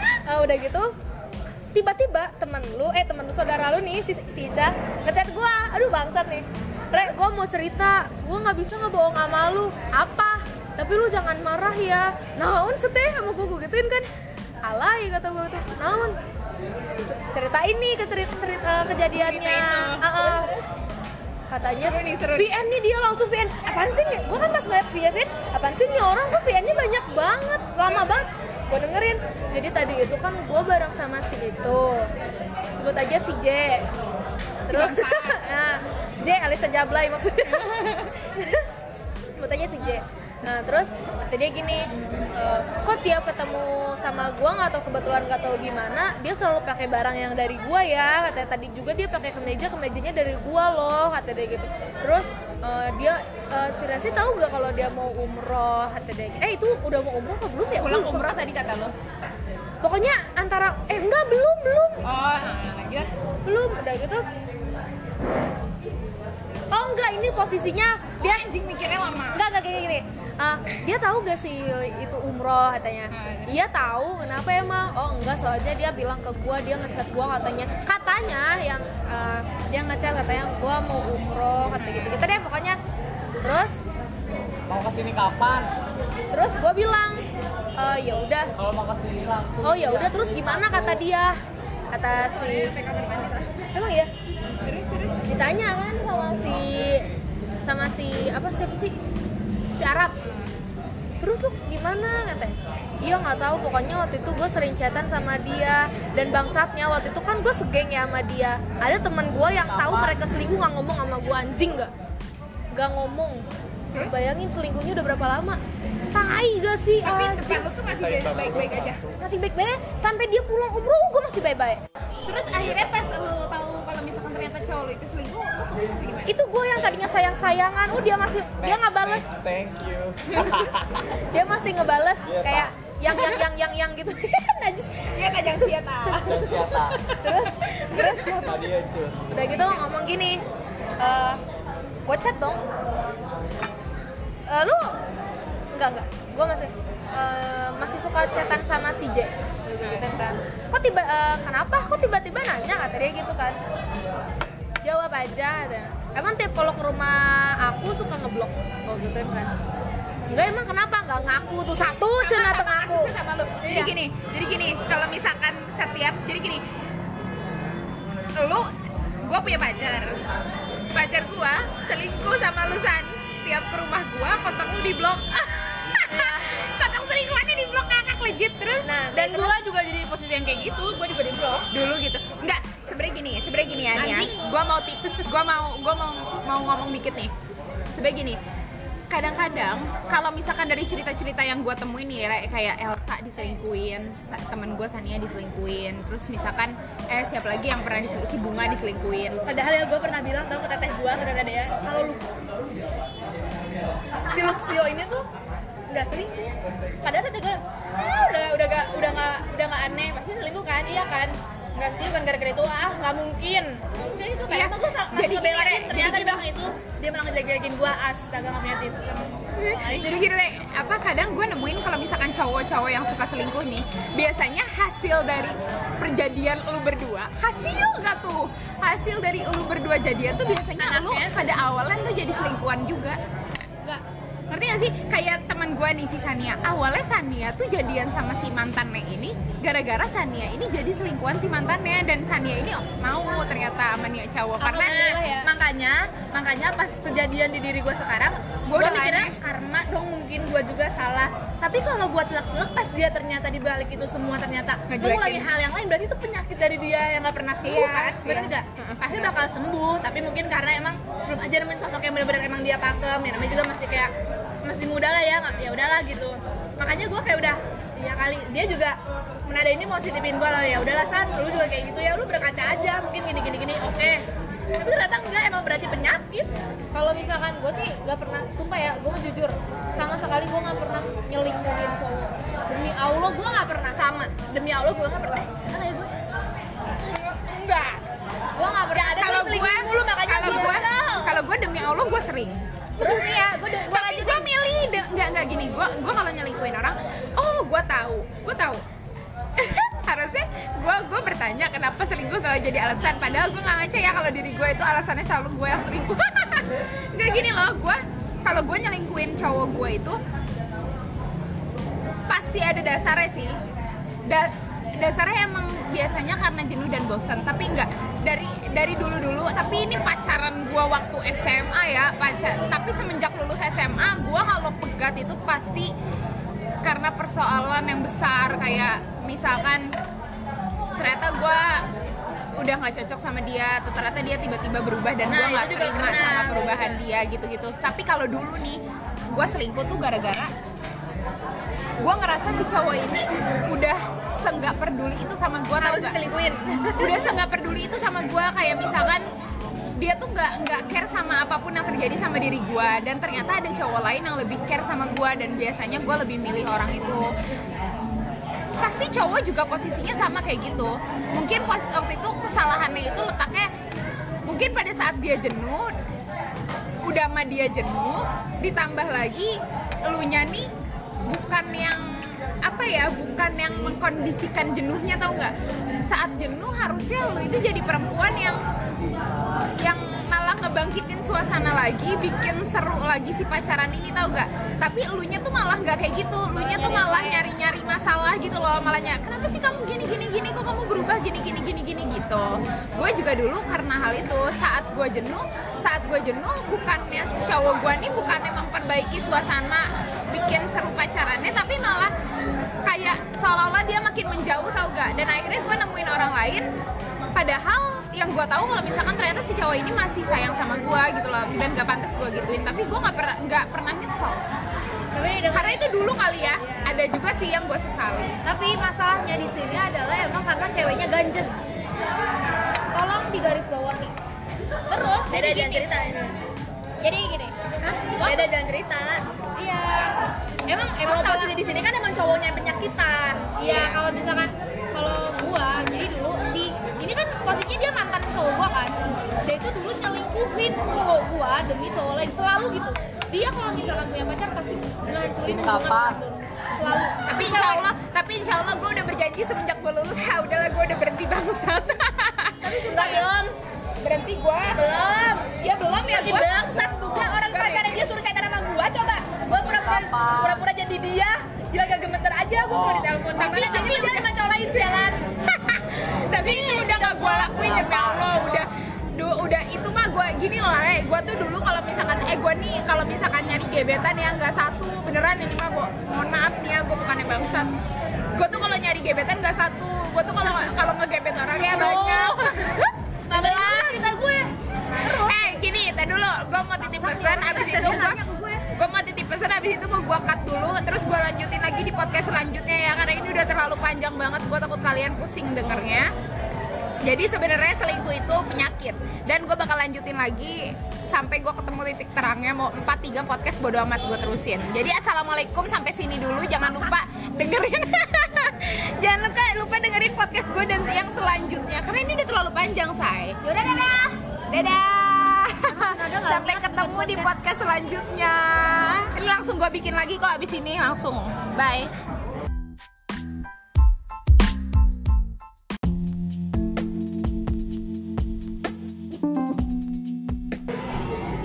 Eh, udah gitu tiba-tiba temen lu eh temen lu saudara lu nih si, si Ica ngechat gue aduh bangsat nih. Re, gue mau cerita. Gue nggak bisa ngebohong sama lu. Apa? Tapi lu jangan marah ya. Naon seteh sama gue gituin kan alay kata gue tuh. Naon? Cerita ini ke cerita, cerita kejadiannya katanya Seru nih, seru. VN nih dia langsung VN apaan sih nih? Gue kan pas ngeliat VN apaan sih nih orang? Kok VN nya banyak banget? Lama banget. Gue dengerin. Jadi tadi itu kan gue bareng sama si itu. Sebut aja si J. Terus nah, J Alisa Jablay maksudnya. Sebut aja si J. Nah terus kata dia gini e, kok tiap ketemu sama gua nggak tahu kebetulan nggak tahu gimana dia selalu pakai barang yang dari gua ya. Katanya tadi juga dia pakai kemeja kemejanya dari gua loh kata dia gitu. Terus eh, dia eh, si Resi tahu nggak kalau dia mau umroh? Kata dia eh itu udah mau umroh apa belum ya? Pulang lupa. umroh tadi kata lo? Pokoknya antara eh enggak belum belum. Oh nah, lanjut. Belum udah gitu. Oh enggak ini posisinya dia anjing mikirnya lama. Enggak enggak gini gini Ah, dia tahu gak sih itu umroh katanya? Iya tahu kenapa emang oh enggak soalnya dia bilang ke gua dia ngechat gua katanya. Katanya yang ah, dia ngechat katanya gua mau umroh kata gitu gitu deh pokoknya. Terus? Mau ke sini kapan? Terus gua bilang "Eh, ya udah. Kalau mau ke sini langsung. Oh ya udah terus gimana kata dia? Kata si emang ya ditanya kan sama si sama si apa siapa sih? Si Arab terus lu gimana? Katanya iya nggak tahu pokoknya waktu itu gue sering chatan sama dia dan bangsatnya waktu itu kan gue segeng ya sama dia. Ada teman gue yang tahu mereka selingkuh nggak ngomong sama gue anjing nggak? Nggak ngomong. Bayangin selingkuhnya udah berapa lama? Tai gak sih? Tapi anjing depan lu tuh masih baik-baik aja. Masih baik-baik? Sampai dia pulang umroh gue masih baik-baik. Terus akhirnya pas lu tahu kalau misalkan ternyata cowok lu itu selingkuh itu gue yang tadinya sayang-sayangan. Oh dia masih dia nggak bales Next, thank you. Dia masih ngebales Iya, kayak yang yang yang yang yang gitu. Najis. Iya tajang siata. Dan siapa terus terus tadi ya cus udah gitu ngomong gini. Eh gue chat dong. Eh, lu? Enggak enggak. Gue masih eh, masih suka chatan sama si J. Gitu gitu kan. Kok tiba eh, kenapa? Kok tiba-tiba nanya kata dia gitu kan jawab aja katanya. emang tiap kalau ke rumah aku suka ngeblok? Oh gitu kan enggak emang kenapa? Enggak ngaku tuh. Satu cina ngaku kasusnya sama lu jadi Iya. gini jadi gini kalau misalkan setiap jadi gini. Lu gua punya pacar. Pacar gua selingkuh sama lu san tiap ke rumah gua kontak lu di blok kontak selingkuhannya di blok ngakak legit terus. Nah, dan kayak gua juga jadi posisi yang kayak gitu gua juga di blok dulu gitu enggak sebenarnya gini sebenarnya gini ya nih ya gua mau tip gua mau gua mau mau ngomong dikit nih. Sebenarnya gini kadang-kadang kalau misalkan dari cerita-cerita yang gue temuin nih kayak Elsa diselingkuin temen gue Sania diselingkuin terus misalkan eh siapa lagi yang pernah diselingkuin si bunga diselingkuin padahal ya gue pernah bilang tau ke teteh gue ke teteh dia kalau lu si Luxio ini tuh nggak selingkuh. Padahal teteh gue ah udah udah gak udah nggak udah nggak aneh pasti selingkuh kan? Iya kan nggak sih bukan gara-gara itu. Ah nggak mungkin. Mungkin itu kayak Iya. emang gue Jadi gini, ngebelain Re, ternyata jadi di belakang itu dia malah ngejelek-jelekin gue astaga nggak punya titik jadi gini Re, apa kadang gue nemuin kalau misalkan cowok-cowok yang suka selingkuh nih biasanya hasil dari perjadian lu berdua hasil gak tuh? Hasil dari lu berdua jadian tuh biasanya lu pada awalnya lu jadi selingkuhan juga. Nggak ngerti gak sih kayak teman gue nih si Sania awalnya Sania tuh jadian sama si mantannya ini gara-gara Sania ini jadi selingkuhan si mantannya dan Sania ini mau ternyata sama nih cowok karena ya. makanya makanya pas kejadian di diri gue sekarang gue udah mikirnya aneh. karma dong mungkin gue juga salah tapi kalau gue telak-telak pas dia ternyata di balik itu semua ternyata Ngejelekin. mengulangi hal yang lain berarti itu penyakit dari dia yang nggak pernah sembuh Iya, kan bener iya. nggak pasti bakal sembuh tapi mungkin karena emang belum aja nemuin sosok yang benar-benar emang dia pakem ya namanya juga masih kayak masih muda lah ya nggak- ya udahlah gitu. Makanya gue kayak udah ya kali dia juga menada ini mau sitipin gue lah ya udahlah san lu juga kayak gitu ya lu berkaca aja mungkin gini gini gini oke. Tapi ternyata enggak emang berarti penyakit. Kalau misalkan gue sih nggak pernah sumpah ya gue mau jujur sama sekali gue nggak pernah nyelingkuhin cowok. Demi allah gue nggak pernah. Sama. Demi allah gue nggak pernah. Mana ya gue enggak. Gue nggak pernah. Ada kalau gue mulu makanya gue gue kalau gue demi Allah gue sering. Gue udah gue gue milih de- nggak nggak gini. Gue gue kalau nyelingkuhin orang. Oh gue tahu. Gue tahu. Harusnya gue gue bertanya kenapa selingkuh selalu jadi alasan. Padahal gue nggak ngaca ya kalau diri gue itu alasannya selalu gue yang selingkuh. Nggak gini loh. Gue kalau gue nyelingkuhin cowok gue itu pasti ada dasarnya sih. Da- dasarnya emang biasanya karena jenuh dan bosan. Tapi enggak dari dari dulu dulu tapi ini pacaran gua waktu SMA ya pacar tapi semenjak lulus SMA gua kalau pegat itu pasti karena persoalan yang besar kayak misalkan ternyata gua udah nggak cocok sama dia atau ternyata dia tiba-tiba berubah dan Nah, gua nggak terima pernah. sama perubahan dia gitu-gitu tapi kalau dulu nih gua selingkuh tuh gara-gara gue ngerasa si cowok ini udah senggak peduli itu sama gue harus diselingkuhin. Udah senggak peduli itu sama gue kayak misalkan dia tuh nggak nggak care sama apa pun yang terjadi sama diri gue dan ternyata ada cowok lain yang lebih care sama gue dan biasanya gue lebih milih orang itu. Pasti cowok juga posisinya sama kayak gitu. Mungkin pas waktu itu kesalahannya itu letaknya mungkin pada saat dia jenuh udah sama dia jenuh ditambah lagi elunya nih bukan yang apa ya bukan yang mengkondisikan jenuhnya tau nggak? Saat jenuh harusnya lu itu jadi perempuan yang yang ngebangkitin suasana lagi bikin seru lagi si pacaran ini tau gak tapi elunya tuh malah nggak kayak gitu. Elunya tuh malah nyari nyari masalah gitu loh malahnya kenapa sih kamu gini gini gini? Kok kamu berubah gini gini gini gini? gitu. Gue juga dulu karena hal itu saat gue jenuh saat gue jenuh bukannya cowok gue nih bukannya memperbaiki suasana bikin seru pacarannya tapi malah kayak seolah-olah dia makin menjauh tau gak dan akhirnya gue nemuin orang lain padahal yang gue tahu kalau misalkan ternyata si cowok ini masih sayang sama gue gitu loh dan gak pantas gue gituin. Tapi gue nggak pernah nggak pernah nyesel. Karena itu dulu kali ya ada juga sih yang gue sesali tapi masalahnya di sini adalah emang karena ceweknya ganjen tolong digaris bawah nih terus beda jadi gini. cerita ini. Jadi gini. Beda jangan cerita. Iya. Emang emang Kalau posisi di sini kan emang cowoknya yang penyakitan. Iya kalau misalkan kalau gua jadi dulu si posisinya dia mantan cowok gua kan? Dia itu dulu nyelingkuhin cowok gua demi cowok lain selalu gitu. Dia kalau misalkan punya pacar pasti ngehancurin hubungan selalu. Tapi insya Allah. tapi insya Allah gue udah berjanji semenjak gue lulus ya udahlah gue udah berhenti bangsat. Tapi sumpah belum. Berhenti gue belum. Ya belum ya gue bangsat. Juga orang Gak pacarnya dia suruh chatan sama gua coba. Gua pura-pura pura-pura jadi dia. Dia agak gemeter aja gua mau ditelepon. Tapi- tapi tapi dia sama cowok lain jalan tapi itu udah gak gue lakuin ya Allah. Udah du- udah itu mah gue gini loh eh gue tuh dulu kalau misalkan eh gue nih kalau misalkan nyari gebetan ya nggak satu beneran ini mah gue mohon maaf nih ya gue bukannya bangsat. Gue tuh kalau nyari gebetan nggak satu gue tuh kalau kalau ngegebet orang ya banyak. Malah cerita gue eh gini tadi dulu gue mau titip pesan abis itu gue gue mau lagi di podcast selanjutnya ya karena ini udah terlalu panjang banget gue takut kalian pusing dengernya. Jadi sebenarnya selingkuh itu penyakit dan gue bakal lanjutin lagi sampai gue ketemu titik terangnya mau 4 3 podcast bodo amat gue terusin. Jadi assalamualaikum sampai sini dulu jangan lupa dengerin. Jangan lupa lupa dengerin podcast gue dan yang selanjutnya karena ini udah terlalu panjang say. Yaudah dadah. dadah sampai ketemu di podcast selanjutnya ini langsung gue bikin lagi kok abis ini langsung bye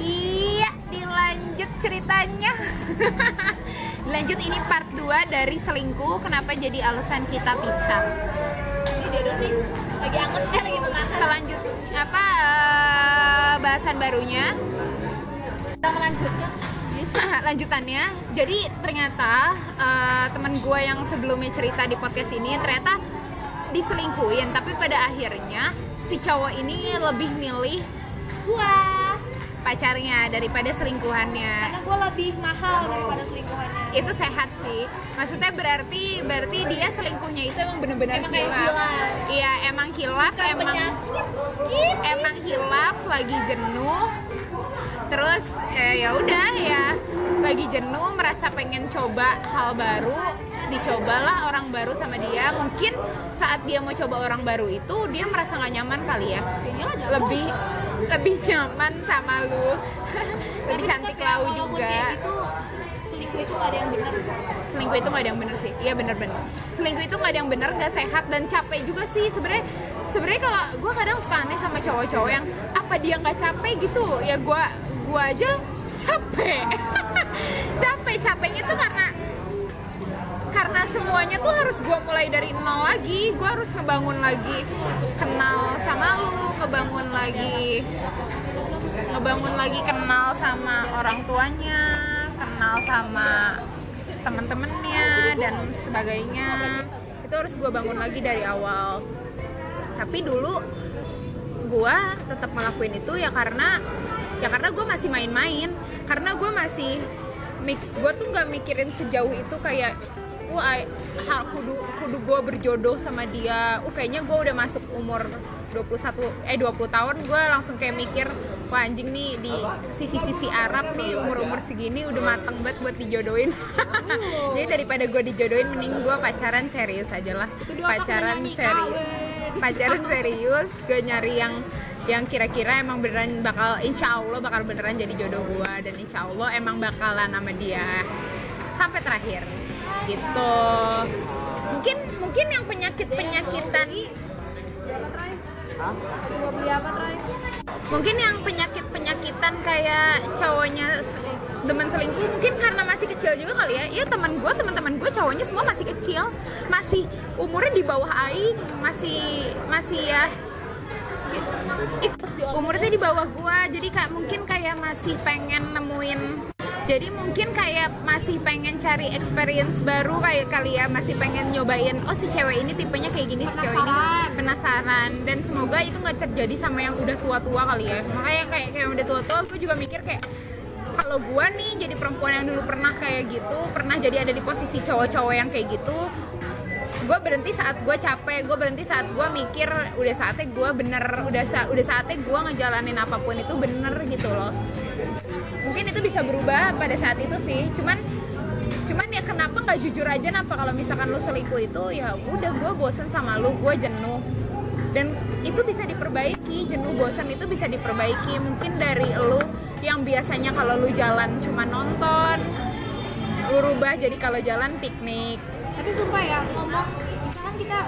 Iya, dilanjut ceritanya. Lanjut ini part 2 dari selingkuh kenapa jadi alasan kita pisah. Ini dia. Lagi anget eh lagi memanas. Selanjut apa eh, bahasan barunya? Kita melanjutkan. lanjutannya jadi ternyata eh, teman gue yang sebelumnya cerita di podcast ini ternyata diselingkuhin tapi pada akhirnya si cowok ini lebih milih Gua. Pacarnya daripada selingkuhannya. Karena gua lebih mahal daripada selingkuhannya. itu sehat sih. Maksudnya berarti berarti dia selingkuhnya itu emang bener-bener hilaf. iya emang hilaf emang emang hilaf lagi jenuh. Terus eh, ya udah ya lagi jenuh merasa pengen coba hal baru dicobalah orang baru sama dia. Mungkin saat dia mau coba orang baru itu dia merasa nggak nyaman kali ya. Lebih lebih nyaman sama lu. Lebih cantik lau juga. itu selingkuh itu gak ada yang benar. selingkuh itu nggak ada yang bener sih. Iya bener-bener selingkuh itu nggak ada yang bener nggak sehat dan capek juga sih. Sebenarnya sebenarnya kalau gue kadang suka aneh sama cowok-cowok yang apa dia nggak capek? gitu. Ya gue gue aja capek. Capek. Capeknya tuh karena karena semuanya tuh harus gue mulai dari nol lagi. Gue harus ngebangun lagi kenal sama lu ngebangun lagi ngebangun lagi kenal sama orang tuanya kenal sama temen-temennya dan sebagainya. Itu harus gue bangun lagi dari awal. Tapi dulu gue tetap ngelakuin itu ya karena ya karena gue masih main-main. Karena gue masih gue tuh nggak mikirin sejauh itu kayak wah kudu kudu gue berjodoh sama dia. Uh kayaknya gue udah masuk umur 21 eh 20 tahun gue langsung kayak mikir wah anjing nih di sisi-sisi Arab nih umur-umur segini udah mateng banget buat dijodohin. Jadi daripada gue dijodohin mending gue pacaran serius aja lah. Pacaran serius pacaran serius gue nyari yang yang kira-kira emang beneran bakal insya Allah bakal beneran jadi jodoh gue dan insya Allah emang bakalan sama dia sampai terakhir. Gitu. Mungkin mungkin yang penyakit penyakitan Mungkin yang penyakit penyakitan kayak cowoknya demen selingkuh mungkin karena masih kecil juga kali ya. Iya teman gue teman-teman gue cowoknya semua masih kecil. Masih umurnya di bawah aing masih masih ya. I- umurnya di bawah gue jadi kayak mungkin kayak masih pengen nemuin jadi mungkin kayak masih pengen cari experience baru kayak kali ya masih pengen nyobain oh si cewek ini tipenya kayak gini si cewek ini penasaran. dan semoga itu nggak terjadi sama yang udah tua-tua kali ya. Makanya kayak kayak udah tua-tua gue juga mikir kayak kalau gue nih jadi perempuan yang dulu pernah kayak gitu pernah jadi ada di posisi cowok-cowok yang kayak gitu gue berhenti saat gue capek gue berhenti saat gue mikir udah saatnya gue bener udah sa- udah saatnya gue ngejalanin apa pun itu bener gitu loh mungkin itu bisa berubah pada saat itu sih. Cuman cuman ya kenapa nggak jujur aja kenapa? Kalau misalkan lu selingkuh itu ya udah gue bosen sama lu gue jenuh. Dan itu bisa diperbaiki jenuh bosan itu bisa diperbaiki. Mungkin dari lu yang biasanya kalau lu jalan cuma nonton lu rubah jadi kalau jalan piknik. Tapi sumpah ya, ngomong misalkan kita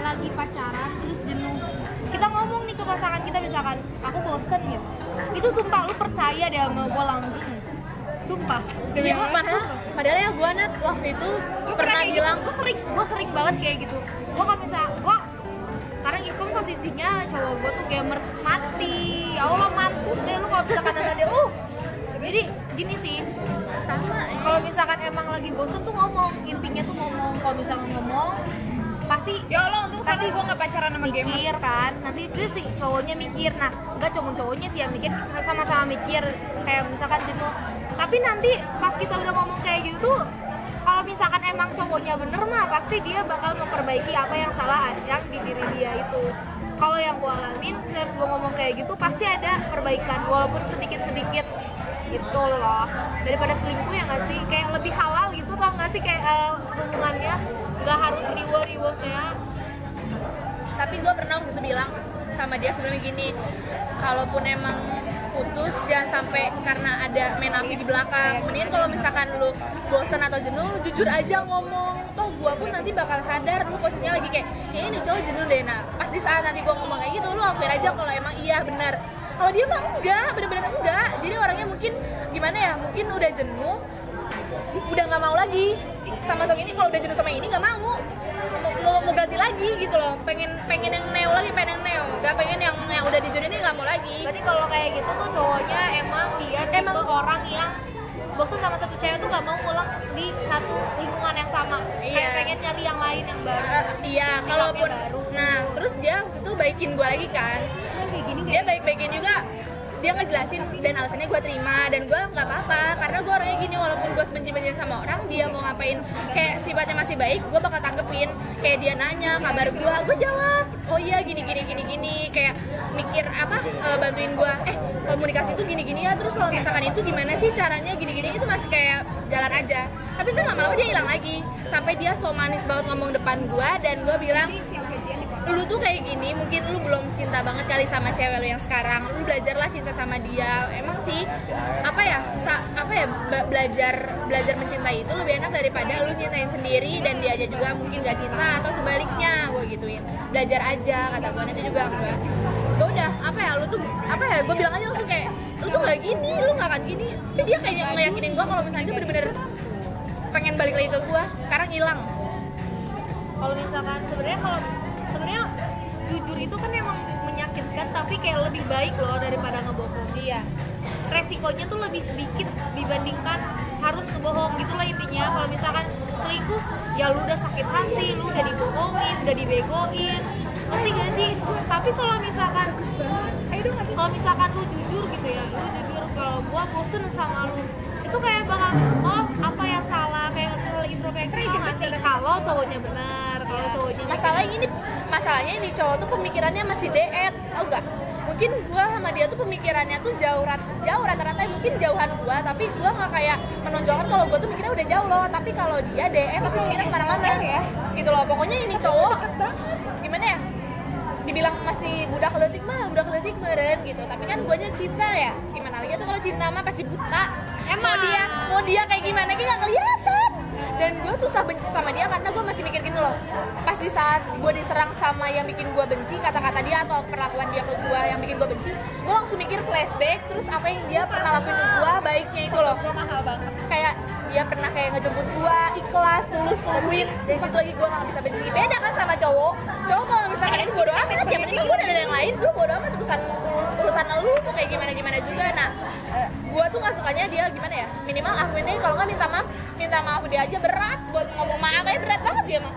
lagi pacaran terus jenuh. Kita ngomong nih ke pasangan kita misalkan, aku bosen gitu. Itu sumpah lu percaya deh sama gue langgeng. Sumpah. Demi Gua- padahal, sumpah. padahal ya gue nat waktu itu pernah bilang gue sering gue sering banget kayak gitu. Gue kalau misal gue sekarang itu kan posisinya cowok gue tuh gamers mati. Ya Allah mampus deh lu kalau misalkan sama dia. Uh jadi gini sih. Sama kalau misalkan emang lagi bosen tuh ngomong. Intinya tuh ngomong. Kalau misalkan ngomong pasti ya Allah untung Pasti gue nggak pacaran sama gamer mikir kan. Nanti itu sih cowoknya mikir. Nah enggak cuma cowoknya sih yang mikir sama-sama mikir. Kayak misalkan jenuh. Tapi nanti pas kita udah ngomong kayak gitu tuh kalau misalkan emang cowoknya bener mah pasti dia bakal memperbaiki apa yang salah yang di diri dia itu. Kalau yang gue alamin setiap gue ngomong kayak gitu pasti ada perbaikan. Walaupun sedikit sedikit gitu loh. Daripada selingkuh ya nggak sih? Kayak lebih halal gitu tau nggak sih? Kayak eh, hubungannya nggak harus riwo riwo kayak tapi gue pernah waktu itu bilang sama dia sebelumnya gini kalaupun emang putus jangan sampai karena ada main api di belakang. Mendingan kalau misalkan lu bosan atau jenuh jujur aja ngomong. Toh gue pun nanti bakal sadar lu posisinya lagi kayak kayaknya ini cowok jenuh deh. Nah pas di saat nanti gue ngomong kayak gitu lu akuin aja kalau emang iya benar kalau dia mah enggak bener-bener enggak. Jadi orangnya gimana ya? Mungkin udah jenuh udah nggak mau lagi. Sama song ini kalau udah jenuh sama ini nggak mau. Mau, mau, ganti lagi gitu loh. Pengen pengen yang neo lagi pengen yang neo. Nggak pengen yang yang udah dijodohin ini nggak mau lagi. Berarti kalau kayak gitu tuh cowoknya emang dia tipe Emang- orang yang bosan sama satu cewek tuh gak mau ngulang di satu lingkungan yang sama. Iya. kayak pengen nyari yang lain yang baru. Eh, iya kalaupun baru. nah terus dia waktu itu baikin gue lagi kan. Kayak gini dia baik-baikin juga dia ngejelasin dan alasannya gue terima dan gue nggak apa-apa karena gue orangnya gini walaupun gue benci-benci sama orang dia mau ngapain kayak sifatnya masih baik gue bakal tanggepin. Kayak dia nanya kabar gue gue jawab oh iya gini gini gini gini. Kayak mikir apa eh, bantuin gue eh komunikasi itu gini gini ya terus kalau misalkan itu gimana sih caranya gini gini itu masih kayak jalan aja. Tapi kan lama-lama dia hilang lagi. Sampai dia so manis banget ngomong depan gue dan gue bilang lu tuh kayak gini mungkin lu belum cinta banget kali sama cewek lu yang sekarang. Lu belajarlah cinta sama dia. Emang sih apa ya sa- apa ya be- belajar belajar mencintai itu lebih enak daripada lu nyintain sendiri dan dia aja juga mungkin gak cinta atau sebaliknya gue gituin. Belajar aja kata gue nanti juga gue gue udah apa ya lu tuh apa ya gue bilang aja langsung kayak lu tuh gak gini lu gak akan gini. Tapi dia kayak ngeyakinin gue kalau misalnya dia bener-bener pengen balik lagi ke gue sekarang hilang. Kalau misalkan sebenarnya kalau sebenarnya jujur itu kan emang menyakitkan tapi kayak lebih baik loh daripada ngebohong. Dia resikonya tuh lebih sedikit dibandingkan harus ngebohong gitu lah intinya. Kalau misalkan selingkuh ya lu udah sakit hati lu udah dibohongin udah dibegoin. Ngerti gak sih? Tapi kalau misalkan kalau misalkan lu jujur gitu ya lu jujur kalau gua bosen sama lu itu kayak bakal oh apa yang salah? Kayak introspeksi tau gak sih kalau cowoknya benar kalau cowoknya masalah ini masalahnya ini cowok tuh pemikirannya masih deet tau gak mungkin gua sama dia tuh pemikirannya tuh jauh rat- jauh rata-rata mungkin jauhan gua tapi gua nggak kayak menonjolkan kalau gua tuh mikirnya udah jauh loh tapi kalau dia deet tapi mikirnya ke mana-mana. ya. Gitu loh pokoknya ini cowok gimana ya? Dibilang masih budak letik mah budak letik meren gitu tapi kan guanya cinta ya? Gimana lagi tuh kalau cinta mah pasti buta emang mau dia mau dia kayak gimana? Kayak nggak kelihatan dan gue susah benci sama dia karena gue masih mikir gini loh. Pas di saat gue diserang sama yang bikin gue benci kata-kata dia atau perlakuan dia ke gue yang bikin gue benci gue langsung mikir flashback terus apa yang dia pernah lakuin ke gue baiknya itu loh. Mahal banget. Kayak dia pernah kayak ngejemput gue ikhlas tulus nungguin. Dan situ lagi gue gak bisa benci. Beda kan sama cowok. Cowok kalau misalkan ini bodo amat. Ya mending gue ada yang lain. Lu bodo amat urusan urusan lu. Mau kayak gimana gimana juga. Nah gue tuh gak sukanya dia gimana ya? Minimal akuin aja kalau nggak minta maaf minta maaf dia aja berat buat ngomong maaf. Aja berat banget dia mah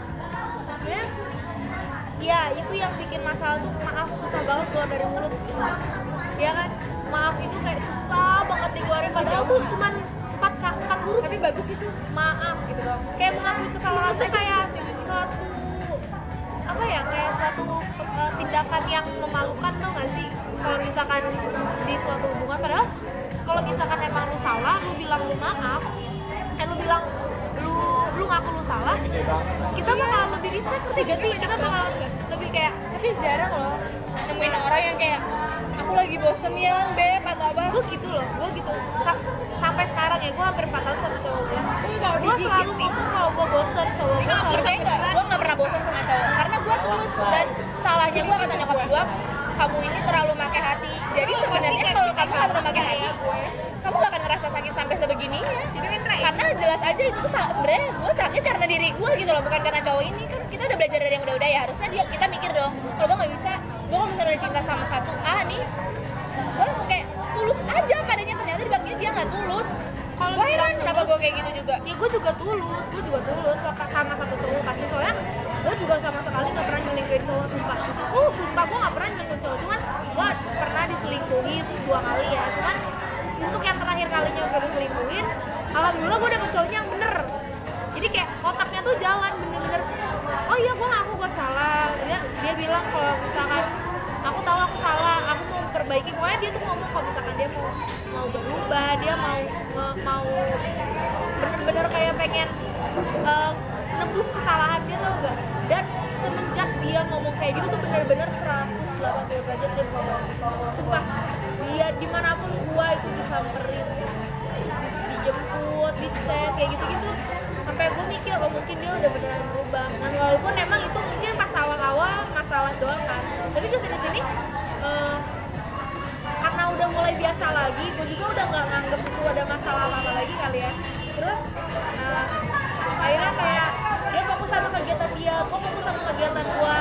ya itu yang bikin masalah tuh maaf susah banget keluar dari mulut. Ya kan? Maaf itu kayak susah banget dikeluarin. Padahal tuh cuman empat huruf tapi bagus itu maaf gitu dong kayak mengakui kesalahan tuh kayak suatu apa ya kayak suatu eh, tindakan yang memalukan tuh gak sih? Kalau misalkan di suatu hubungan padahal kalau misalkan emang lu salah lu bilang lu maaf eh lu bilang lu lu ngaku lu salah kita bakal lebih respect ngerti gak sih? kita bakal lebih kayak tapi jarang loh nemuin orang yang kayak aku lagi bosen ya beb atau apa? Gue gitu loh gue gitu. Sa- sampai sekarang ya gue hampir 4 tahun sama cowok gue gue selalu ngomong kalau gue bosen cowok gue selalu gue nggak? Pernah bosan sama cowok. Karena gue tulus dan salahnya gue kata nyokap gue kamu ini terlalu pakai hati. Jadi sebenarnya kalau kamu nggak terlalu pakai hati kamu gak akan ngerasa sakit sampai sebegininya. Karena jelas aja itu tuh sebenarnya gue sakit karena diri gue gitu loh bukan karena cowok ini. Kan kita udah belajar dari yang udah-udah ya harusnya dia kita mikir dong kalau gue nggak bisa gue kalau misalnya udah cinta sama satu A nih gue langsung kayak tulus aja padanya. Ternyata di bagian dia nggak tulus. Kalau gue heran kenapa gue kayak gitu juga. Ya gue juga tulus gue juga tulus. Sama sama satu cowok pasti. Soalnya gue juga sama sekali gak pernah nyelingkuhin cowok sumpah. Uh sumpah gue gak pernah nyelingkuhin cowok. Cuman gue pernah diselingkuhin dua kali ya. Cuman untuk yang terakhir kalinya gue diselingkuhin alhamdulillah gue dapet cowoknya yang bener. Jadi kayak otaknya tuh jalan bener-bener. Oh iya gue ngaku gue salah. Dia dia bilang kalau misalkan aku tahu aku salah aku mau perbaiki. Pokoknya dia tuh ngomong kalau misalkan dia mau mau berubah dia mau nge- mau bener-bener kayak pengen eh, nembus kesalahan dia tau gak dan semenjak dia ngomong kayak gitu tuh bener-bener 180 derajat dia ngomong. Sumpah dia di mana pun gua itu disamperin di- dijemput dicek kayak gitu-gitu sampai gue mikir oh mungkin dia udah beneran berubah. Dan walaupun emang itu awal-awal masalah doang kan. Tapi ke sini-sini eh, karena udah mulai biasa lagi gue juga udah nggak nganggep itu ada masalah apa apa lagi kali ya. Terus nah, akhirnya kayak dia fokus sama kegiatan dia gue fokus sama kegiatan gue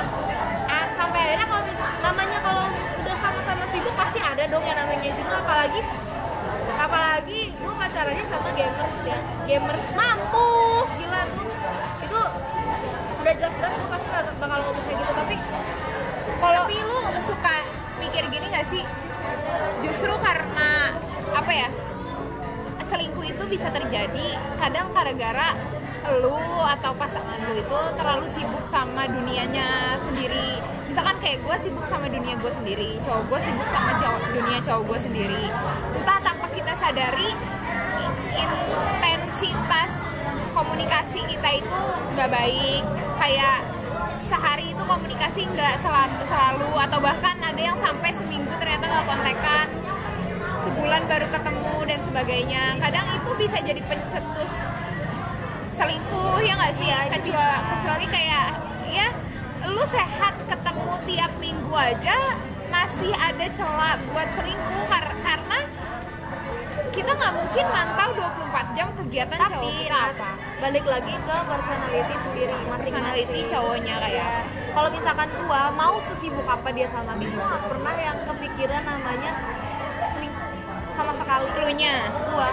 eh, sampai akhirnya kalau namanya kalau udah sama-sama sibuk pasti ada dong yang namanya jenuh apalagi apalagi gue pacarannya sama gamers ya. Gamers mampus gila tuh. Itu udah jelas-jelas gue pasti bakal- bakal ngomong kayak gitu tapi kalau tapi lu suka mikir gini gak sih? Justru karena apa ya selingkuh itu bisa terjadi kadang gara-gara lu atau pasangan lu itu terlalu sibuk sama dunianya sendiri. Misalkan kayak gue sibuk sama dunia gue sendiri cowok gue sibuk sama cowok- dunia cowok gue sendiri. Entah tanpa kita sadari intensitas komunikasi kita itu nggak baik. Kayak sehari itu komunikasi nggak selalu, selalu atau bahkan ada yang sampai seminggu ternyata nggak kontekan sebulan baru ketemu dan sebagainya. Kadang itu bisa jadi pencetus selingkuh ya nggak sih? Itu kecuali, kecuali kayak ya lu sehat ketemu tiap minggu aja masih ada celah buat selingkuh kar- karena kita nggak mungkin mantau 24 jam kegiatan cowok tapi kita Nat, apa? balik lagi ke personality sendiri masing-masing. Personality cowoknya kayak Ya, kalau misalkan gua mau sesibuk apa dia sama game gua nggak pernah yang kepikiran namanya selingkuh sama sekali. Lu nya gua.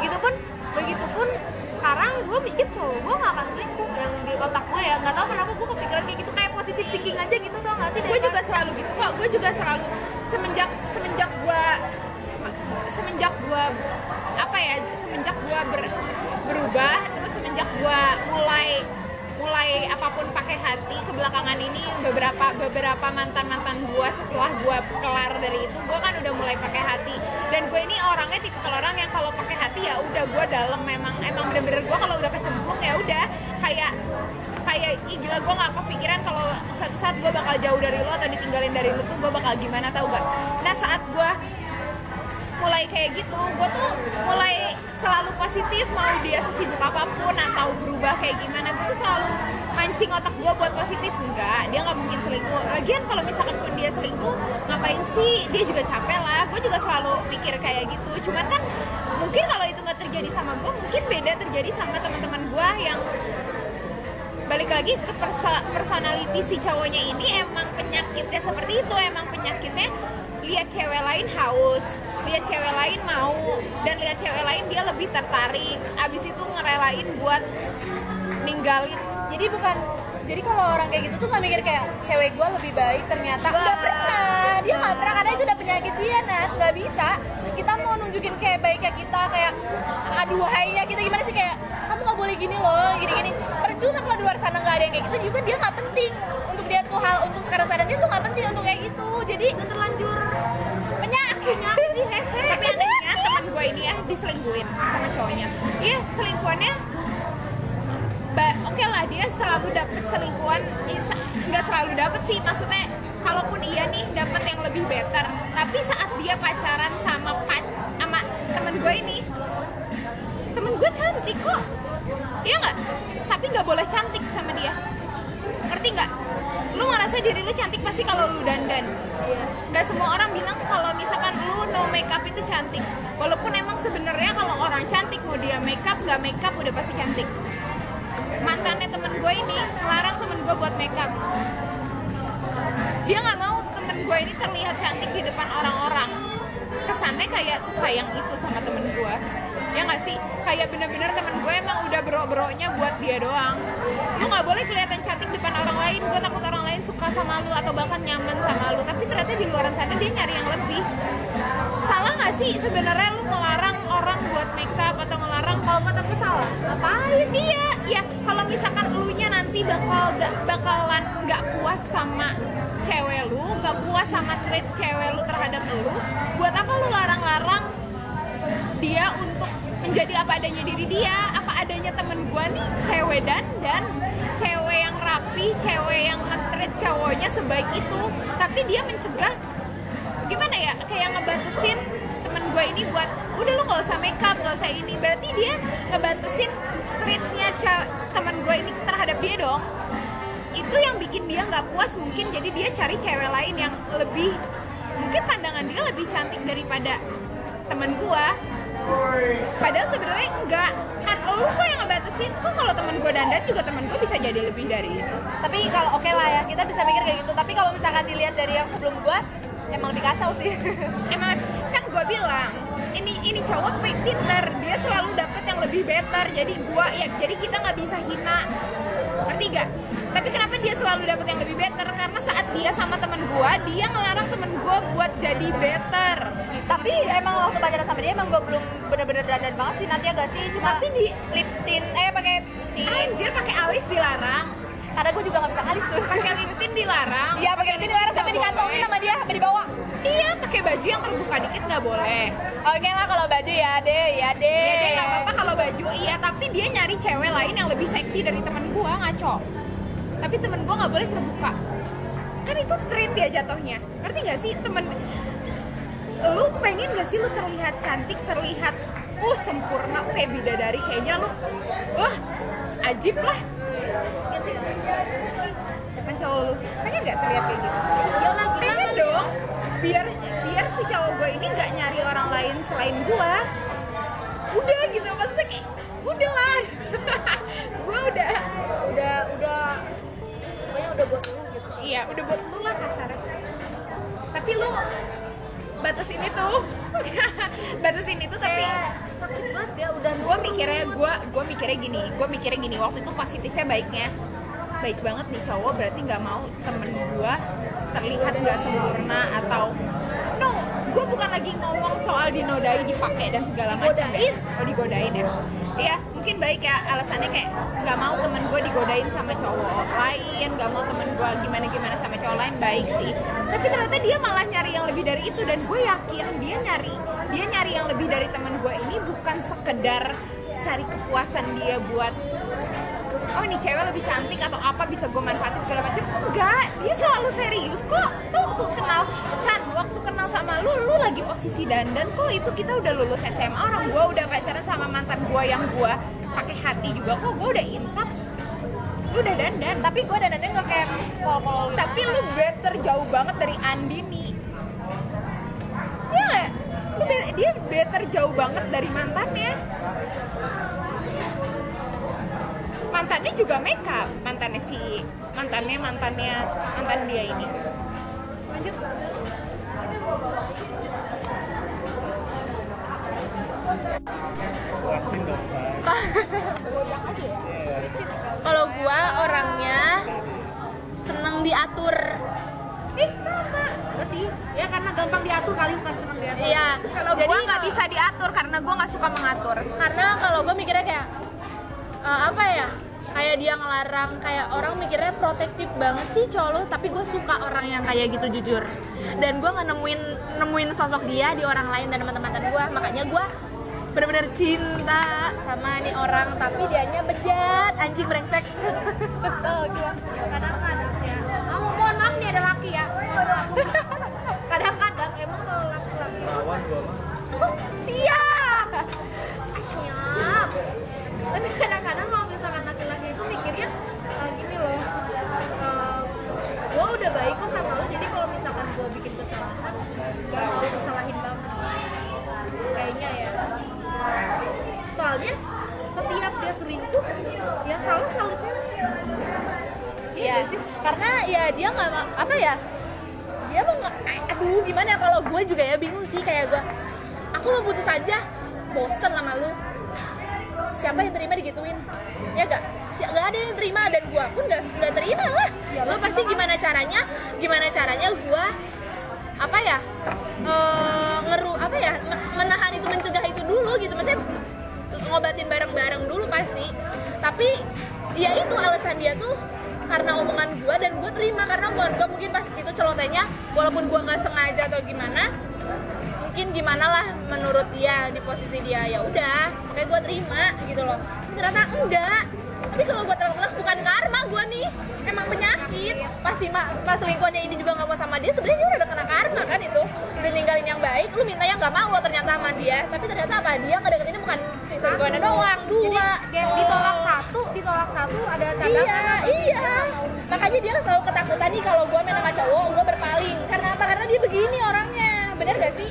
Begitupun begitupun sekarang gue mikir cowok gue gak akan selingkuh yang di otak gue ya. Nggak tahu kenapa gue kepikiran kayak gitu kayak positif thinking aja gitu tau gak sih? Gue juga selalu gitu kok. Gue juga selalu semenjak semenjak gue semenjak gue apa ya semenjak gue ber- berubah terus semenjak gue mulai mulai apa pun pakai hati kebelakangan ini beberapa beberapa mantan mantan gue setelah gue kelar dari itu gue kan udah mulai pakai hati. Dan gue ini orangnya tipe orang yang kalau pakai hati ya udah gue dalam memang emang bener-bener gue kalau udah kecemplung ya udah. Kayak kayak ih gila gue nggak kepikiran kalau satu saat gue bakal jauh dari lo atau ditinggalin dari lo tuh gue bakal gimana tau gak nah saat gue mulai kayak gitu gue tuh mulai selalu positif mau dia sesibuk apa pun atau berubah kayak gimana gue tuh selalu mancing otak gue buat positif enggak. Dia nggak mungkin selingkuh. Lagian kalau misalkan pun dia selingkuh ngapain sih? Dia juga capek lah. Gue juga selalu mikir kayak gitu. Cuman kan mungkin kalau itu nggak terjadi sama gue mungkin beda terjadi sama teman-teman gue yang balik lagi ke persa- personality si cowoknya ini emang penyakitnya seperti itu. Emang penyakitnya lihat cewek lain haus lihat cewek lain mau. Dan lihat cewek lain dia lebih tertarik. Abis itu ngerelain buat ninggalin. Jadi bukan jadi kalau orang kayak gitu tuh nggak mikir kayak cewek gue lebih baik ternyata nggak pernah. dia nggak pernah karena itu udah penyakit dia nat. Nggak bisa. Kita mau nunjukin kayak baiknya kita kayak aduhainya kita gimana sih kayak kamu nggak boleh gini loh gini gini percuma kalau di luar sana nggak ada yang kayak gitu. Juga dia nggak penting untuk dia tuh hal untuk sekarang sadar dia tuh nggak penting untuk kayak gitu. Jadi udah terlanjur. Penyakit sih hese tapi anehnya teman gue ini ya diselingkuhin sama cowoknya. Iya selingkuhannya oke lah dia selalu dapet selingkuhan. Is- nggak selalu dapet sih maksudnya kalaupun iya nih dapet yang lebih better. Tapi saat dia pacaran sama pac sama temen gue ini temen gue cantik kok. Iya nggak tapi nggak boleh cantik sama dia. Ngerti nggak? Lu ngerasa diri lu cantik pasti kalau lu dandan. Iya. nggak semua orang bilang kalau misalkan lu no makeup itu cantik. Walaupun emang sebenarnya kalau orang cantik mau dia makeup nggak makeup udah pasti cantik. Mantannya temen gue ini ngelarang temen gue buat makeup. Dia nggak mau temen gue ini terlihat cantik di depan orang-orang. Kesannya kayak sesayang itu sama temen gue ya nggak sih? Kayak bener-bener temen gue emang udah bro-bronya buat dia doang. Lu nggak boleh kelihatan cantik depan orang lain. Gue takut orang lain suka sama lu atau bahkan nyaman sama lu. Tapi ternyata di luar sana dia nyari yang lebih. Salah nggak sih? Sebenarnya lu melarang orang buat makeup atau ngelarang kalau kata gue salah. Ngapain? Iya ya kalau misalkan elunya nanti bakal bakalan nggak puas sama cewek lu nggak puas sama treat cewek lu terhadap lu buat apa lu larang-larang dia untuk menjadi apa adanya diri dia apa adanya temen gua nih cewek dan dan cewek yang rapi cewek yang nge-treat cowoknya sebaik itu. Tapi dia mencegah gimana ya kayak ngebatasin temen gue ini buat udah lu nggak usah makeup nggak usah ini. Berarti dia ngebatasin treatnya temen gue ini terhadap dia dong. Itu yang bikin dia nggak puas mungkin jadi dia cari cewek lain yang lebih mungkin pandangan dia lebih cantik daripada temen gua padahal sebenarnya enggak. Kan lu kok yang ngebatasin? Kok kalau temen gua dandan juga temen gua bisa jadi lebih dari itu? Tapi kalau oke lah ya kita bisa mikir kayak gitu. Tapi kalau misalkan dilihat dari yang sebelum gua emang lebih kacau sih. Emang kan gue bilang ini ini cowok pi- pinter. Dia selalu dapet yang lebih better. Jadi gua ya jadi kita nggak bisa hina ngerti gak tapi kenapa dia selalu dapet yang lebih better? Karena saat dia sama temen gua dia ngelarang temen gua buat jadi better. Tapi emang waktu pacaran sama dia emang gua belum bener-bener dandan banget sih nanti agak sih? Cuma tapi di lip tint eh pakai tint. Anjir pakai alis dilarang karena gua juga nggak bisa alis tuh. Pakai lip tint dilarang. Iya pakai lip tint dilarang sampai dikantongin sama dia sampai dibawa. Iya pakai baju yang terbuka dikit nggak boleh. Oke lah kalau baju ya deh ya deh ya dia nggak apa-apa kalau baju iya tapi dia nyari cewek lain yang lebih seksi dari temen gua ngaco. Tapi temen gua nggak boleh terbuka. Kan itu treat ya jatuhnya. Ngerti nggak sih temen lu pengen gak sih lu terlihat cantik terlihat uh sempurna kayak bidadari kayaknya lu wah ajib lah Depan cowok lu. Pengen gak terlihat kayak gitu? Pengen dong. Biar biar si cowok gue ini nggak nyari orang lain selain gue udah gitu maksudnya kayak udah lah. Gue udah udah udah pokoknya udah buat lu gitu. Iya udah buat lu lah kasarnya tapi lu batasin itu. Batasin itu tapi kayak sakit banget ya udah gue mikirnya gue gue mikirnya gini gue mikirnya gini waktu itu positifnya baiknya baik banget nih cowok berarti nggak mau temen gue terlihat nggak sempurna atau no gue bukan lagi ngomong soal dinodai dipakai dan segala macam Digodain? oh digodain ya iya mungkin baik ya alasannya kayak nggak mau temen gue digodain sama cowok lain nggak mau temen gue gimana gimana sama cowok lain baik sih. Tapi ternyata dia malah nyari yang lebih dari itu dan gue yakin dia nyari dia nyari yang lebih dari temen gue ini bukan sekedar cari kepuasan dia buat oh ini cewek lebih cantik atau apa bisa gue manfaatin segala macam enggak dia selalu serius kok. Tuh tuh kenal. San waktu kenal sama lu lu lagi posisi dandan kok. Itu kita udah lulus SMA orang gue udah pacaran sama mantan gue yang gue pakai hati juga kok. Gue udah insaf lu udah dandan tapi gue dandannya nggak kayak pol-pol. Tapi lu better jauh banget dari Andini Iya nggak? Lu be- dia better jauh banget dari mantannya. Mantannya juga makeup. Mantannya si mantannya mantannya mantan dia ini. Lanjut. Kalau gua orangnya seneng diatur. ih sama Enggak sih. Ya karena gampang diatur kali bukan seneng diatur. Iya. kalau Jadi gua nggak bisa diatur karena gua nggak suka mengatur. Karena kalau gue mikirnya kayak eh, apa ya kayak dia ngelarang kayak orang mikirnya protektif banget sih cowok lu, tapi gue suka orang yang kayak gitu jujur. Dan gue nggak nemuin nemuin sosok dia di orang lain dan teman-teman gue makanya gue bener-bener cinta sama nih orang tapi dianya bejat. Anjing brengsek. Kesel gue kadang-kadang ya ah, mohon maaf nih ada laki ya. Mohon maaf siap. Siap. Tapi kadang-kadang kalau misalkan laki-laki itu mikirnya eh, gini loh gue udah baik kok sama lo jadi kalau misalkan gue bikin kesalahan gak mau disalahin banget. Kayaknya ya. Soalnya setiap dia selingkuh yang salah selalu cewek. Iya sih, karena ya dia nggak apa ya, dia mau aduh gimana ya? Kalau gue juga ya bingung sih kayak gue, aku mau putus aja, bosen sama lu, siapa yang terima digituin, ya gak, si gak ada yang terima dan gue pun nggak nggak terima lah, gue pasti gimana caranya, gimana caranya gue apa ya, eh, ngeru apa ya, me- menahan itu mencegah itu dulu gitu. Ngobatin bareng-bareng dulu pasti. Tapi ya itu alasan dia tuh karena omongan gue dan gue terima. Karena omongan gue mungkin pas itu celotehnya walaupun gue nggak sengaja atau gimana mungkin gimana lah menurut dia di posisi dia. Ya udah makanya gue terima gitu loh. Ternyata enggak. Tapi kalau gue telak-telak bukan karma gue nih. Emang penyakit. Pas si pas selingkuhannya ini juga nggak mau sama dia sebenarnya dia udah kena karma kan itu. Udah ninggalin yang baik lu minta yang nggak mau lo ternyata sama dia. Tapi ternyata apa? Dia ngedeketin bukan si selingkuhannya doang dua. Kayak ditolak satu ditolak satu ada cadangan iya iya. makanya dia selalu ketakutan nih kalau gue main sama cowok gue berpaling. Karena apa? Karena dia begini orangnya. Bener gak sih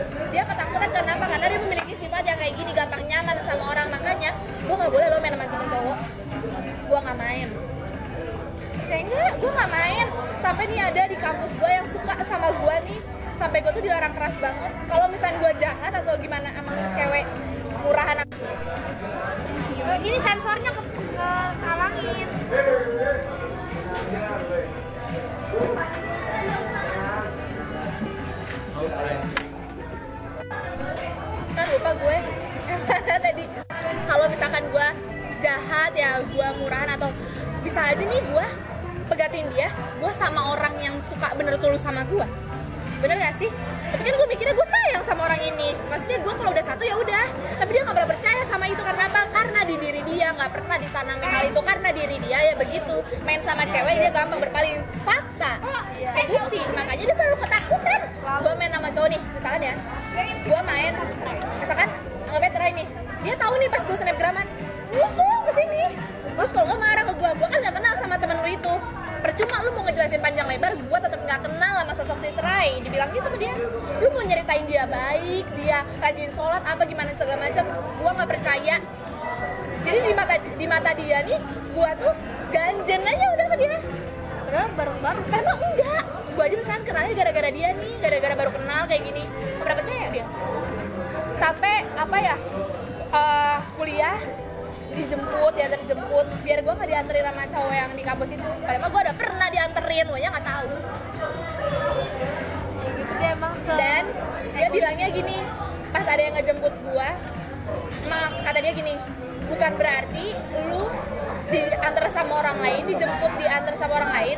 nggak main. Sampai nih ada di kampus gue yang suka sama gue nih. Sampai gue tuh dilarang keras banget. Kalau misalnya gue jahat atau gimana emang cewek murahan Eh, ini sensornya ke, ke kan lupa gue. Tadi kalau misalkan gue jahat ya gue murahan atau bisa aja nih gue pegatin dia gue sama orang yang suka bener tulus sama gue bener gak sih? Tapi kan gue mikirnya gue sayang sama orang ini. Maksudnya gue kalau udah satu ya udah. Tapi dia nggak pernah percaya sama itu karena apa? Karena di diri dia nggak pernah ditanamin hal itu. Karena diri dia ya begitu. Main sama cewek dia gampang berpaling. Fakta. Bukti. Makanya dia selalu ketakutan. Gue main sama cowok nih misalkan ya. Gue main misalkan anggapnya terakhir nih. Dia tahu nih pas gue snapgraman. Nyusul ke sini. Terus kalau nggak marah ke gue gue kan nggak kenal itu. Percuma lu mau ngejelasin panjang lebar gue tetap nggak kenal sama sosok si Trai. Dibilang gitu sama dia lu mau nyeritain dia baik dia rajin sholat apa gimana segala macam gue nggak percaya. Jadi di mata di mata dia nih gue tuh ganjen aja udah ke dia. Padahal bareng-bareng. Emang enggak. Gue aja misalkan kenalnya gara-gara dia nih gara-gara baru kenal kayak gini. Pernah percaya dia? Sampai apa ya eh, dijemput diantar dijemput. Biar gue nggak dianterin sama cowok yang di kampus itu. Padahal gue udah pernah dianterin gue nya nggak tahu. Ya gitu dia emang se dan dia bilangnya gini pas ada yang ngejemput gua mak kata dia gini bukan berarti lu diantar sama orang lain dijemput diantar sama orang lain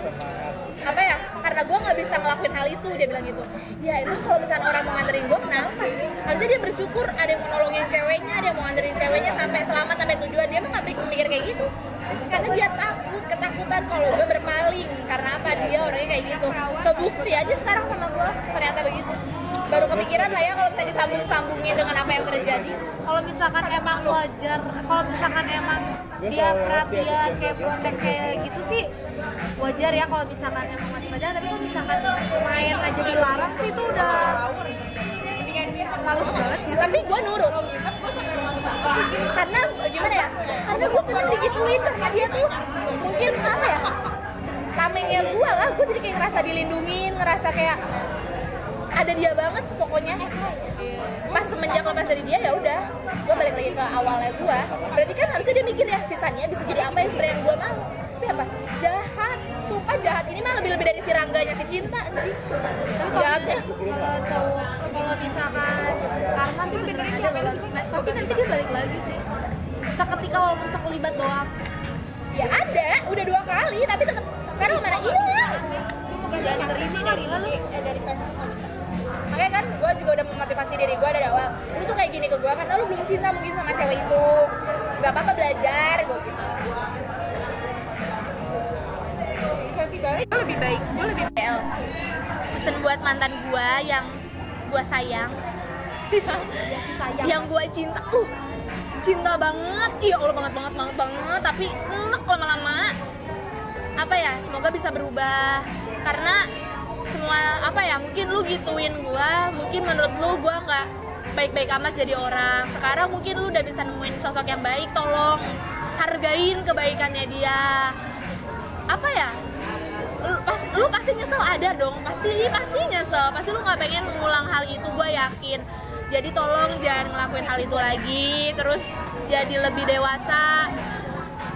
apa ya karena gua nggak bisa ngelakuin hal itu dia bilang gitu. Ya emang kalau misalnya orang mau nganterin gua kenapa? Harusnya dia bersyukur ada yang mau nolongin ceweknya ada yang mau nganterin ceweknya sampai selamat sampai tujuan. Dia mah nggak pikir, mikir kayak gitu. Karena dia takut ketakutan kalau gue berpaling. Karena apa? Dia orangnya kayak gitu. Kebukti aja sekarang sama gue ternyata begitu. Baru kepikiran lah ya kalau kita disambung sambungin dengan apa yang terjadi. Kalau misalkan emang wajar kalau misalkan emang dia perhatian kayak protek kayak gitu sih wajar ya kalau misalkan emang masih pacaran tapi kalau misalkan main aja dilarang sih itu udah males banget. Ya tapi gue nurut. Karena gimana ya? Karena gue seneng digituin karena dia tuh mungkin apa ya tamengnya gue lah. Gue jadi kayak ngerasa dilindungin ngerasa kayak ada dia banget pokoknya. Pas semenjak lepas dari dia ya udah gue balik lagi ke awalnya gue berarti kan harusnya dia mikir ya sisanya bisa jadi apa yang sebenarnya gue mau tapi apa? Jahat. Sumpah jahat. Ini mah lebih lebih dari si rangganya si cinta anjing. Tapi kalau jahatnya kalau cowok kalau misalkan karma sih beneran ada loh Nah, pasti nanti dia balik lagi sih. Seketika walaupun sekelibat doang. Ya ada udah dua kali tapi tetap sekarang mana hilang jangan terima dari lu? Eh dari Facebook nggak makanya kan gue juga udah memotivasi diri gue dari awal. Lu tuh kayak gini ke gue karena lu belum cinta mungkin sama cewek itu. Gak apa-apa belajar gue gitu gue lebih baik gue lebih bel pesen buat mantan gue yang gue sayang. Yang gue cinta. Uh cinta banget. Iya allah banget banget banget banget. Tapi enak lama-lama. Apa ya semoga bisa berubah. Karena semua apa ya mungkin lu gituin gua. Mungkin menurut lu gua nggak baik-baik amat jadi orang. Sekarang mungkin lu udah bisa nemuin sosok yang baik. Tolong hargain kebaikannya dia. Apa ya lu, pas, lu pasti nyesel ada dong. Pasti pasti nyesel. Pasti lu nggak pengen mengulang hal itu gue yakin. Jadi tolong jangan ngelakuin hal itu lagi. Terus jadi lebih dewasa.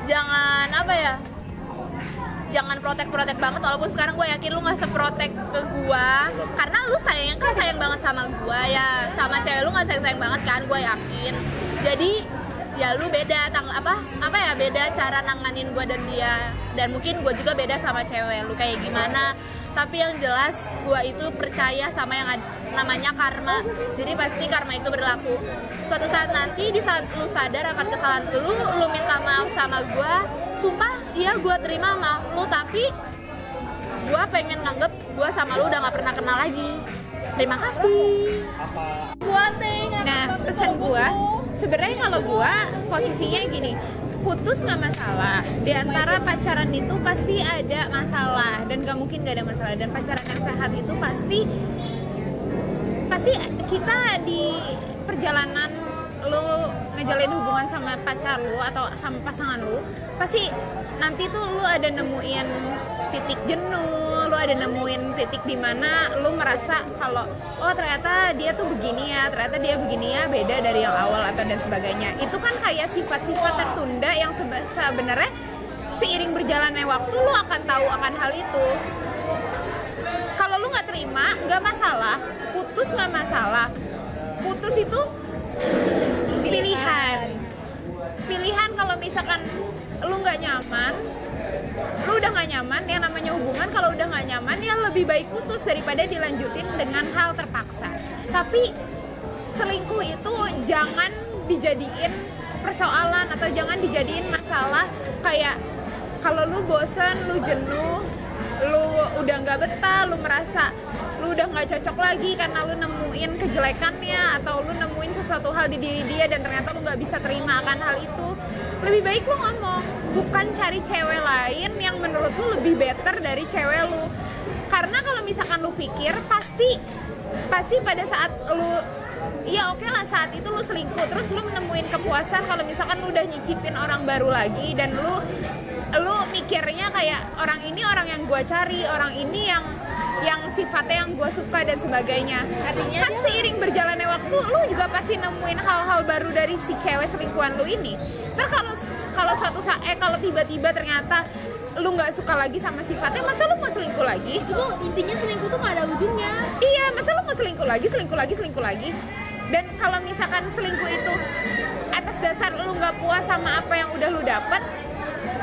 Jangan apa ya jangan protek-protek banget. Walaupun sekarang gue yakin lu nggak seprotek ke gue karena lu sayang kan sayang banget sama gue ya. Sama cewek lu nggak sayang sayang banget kan gue yakin. Jadi ya lu beda tang apa apa ya beda cara nanganin gue dan dia. Dan mungkin gue juga beda sama cewek lu kayak gimana. Tapi yang jelas gue itu percaya sama yang namanya karma. Jadi pasti karma itu berlaku. Suatu saat nanti di saat lu sadar akan kesalahan lu lu minta maaf sama gue sumpah iya gue terima maaf lu tapi gue pengen nganggep gue sama lu udah nggak pernah kenal lagi. Terima kasih. Apa? Gua ting Nah, pesan gua sebenarnya kalau gua posisinya gini, putus nggak masalah. Di antara pacaran itu pasti ada masalah dan gak mungkin gak ada masalah. Dan pacaran yang sehat itu pasti pasti kita di perjalanan lu ngejalin hubungan sama pacar lu atau sama pasangan lu pasti nanti tuh lu ada nemuin titik jenuh lu ada nemuin titik di mana lu merasa kalau oh ternyata dia tuh begini ya ternyata dia begini ya beda dari yang awal atau dan sebagainya. Itu kan kayak sifat-sifat tertunda yang sebe- sebenarnya seiring berjalannya waktu lu akan tahu akan hal itu. Kalau lu nggak terima nggak masalah. Putus nggak masalah. Putus itu pilihan. Pilihan kalau misalkan lu nggak nyaman lu udah nggak nyaman yang namanya hubungan kalau udah nggak nyaman ya lebih baik putus daripada dilanjutin dengan hal terpaksa. Tapi selingkuh itu jangan dijadiin persoalan atau jangan dijadiin masalah kayak kalau lu bosen lu jenuh lu udah nggak betah lu merasa udah nggak cocok lagi karena lu nemuin kejelekannya atau lu nemuin sesuatu hal di diri dia dan ternyata lu nggak bisa terima akan hal itu lebih baik lu ngomong. Bukan cari cewek lain yang menurut lu lebih better dari cewek lu. Karena kalau misalkan lu pikir pasti pasti pada saat lu ya oke lah saat itu lu selingkuh terus lu menemuin kepuasan kalau misalkan lu udah nyicipin orang baru lagi dan lu lu mikirnya kayak orang ini orang yang gua cari orang ini yang yang sifatnya yang gue suka dan sebagainya. Artinya? Kan seiring berjalannya waktu lu juga pasti nemuin hal-hal baru dari si cewek selingkuhan lu ini. Ter kalau kalau suatu saat eh kalau tiba-tiba ternyata lu nggak suka lagi sama sifatnya masa lu mau selingkuh lagi? Itu intinya selingkuh tuh gak ada ujungnya. Iya, masa lu mau selingkuh lagi, selingkuh lagi, selingkuh lagi? Dan kalau misalkan selingkuh itu atas dasar lu nggak puas sama apa yang udah lu dapet,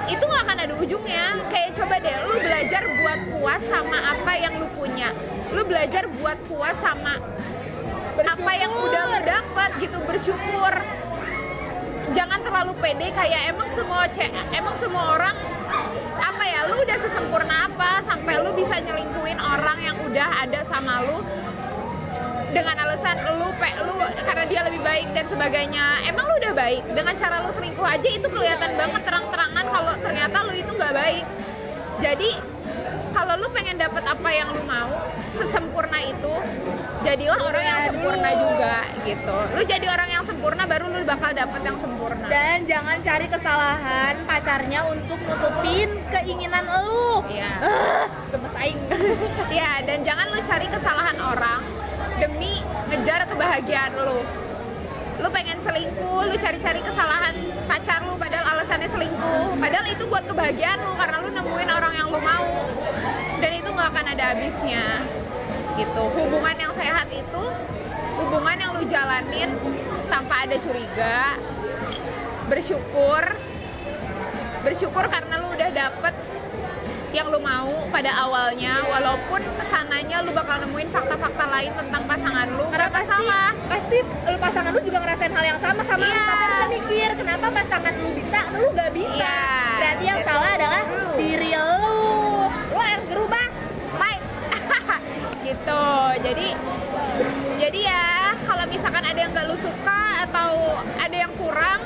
itu nggak akan ada ujungnya. Kayak coba deh, lu belajar buat puas sama apa yang lu punya. Lu belajar buat puas sama apa yang udah lu dapet gitu, bersyukur. Jangan terlalu pede kayak emang semua emang semua orang apa ya lu udah sesempurna apa sampai lu bisa nyelingkuin orang yang udah ada sama lu dengan alasan lu pe lu karena dia lebih baik dan sebagainya. Emang lu udah baik? Dengan cara lu selingkuh aja itu kelihatan banget terang-terangan kalau ternyata lu itu nggak baik. Jadi kalau lu pengen dapet apa yang lu mau sesempurna itu jadilah orang yang sempurna juga gitu. Lu jadi orang yang sempurna baru lu bakal dapet yang sempurna. Dan jangan cari kesalahan pacarnya untuk nutupin keinginan lu. Iya. ah gemes aing. Ya, dan jangan lu cari kesalahan orang demi ngejar kebahagiaan lu. Lu pengen selingkuh, lu cari-cari kesalahan pacar lu padahal alasannya selingkuh. Padahal itu buat kebahagiaan lu karena lu nemuin orang yang lu mau. Dan itu nggak akan ada habisnya. Gitu. Hubungan yang sehat itu hubungan yang lu jalanin tanpa ada curiga, bersyukur, bersyukur karena lu udah dapet yang lu mau pada awalnya walaupun ke sananya lu bakal nemuin fakta-fakta lain tentang pasangan lu karena pasti masalah. pasti lu pasangan lu juga ngerasain hal yang sama sama lu. Iya. tapi harusnya mikir kenapa pasangan lu bisa lu gak bisa? Iya. berarti yang Jadi- salah adalah diri lu. Lu harus berubah. Baik gitu. Jadi jadi ya kalau misalkan ada yang gak lu suka atau ada yang kurang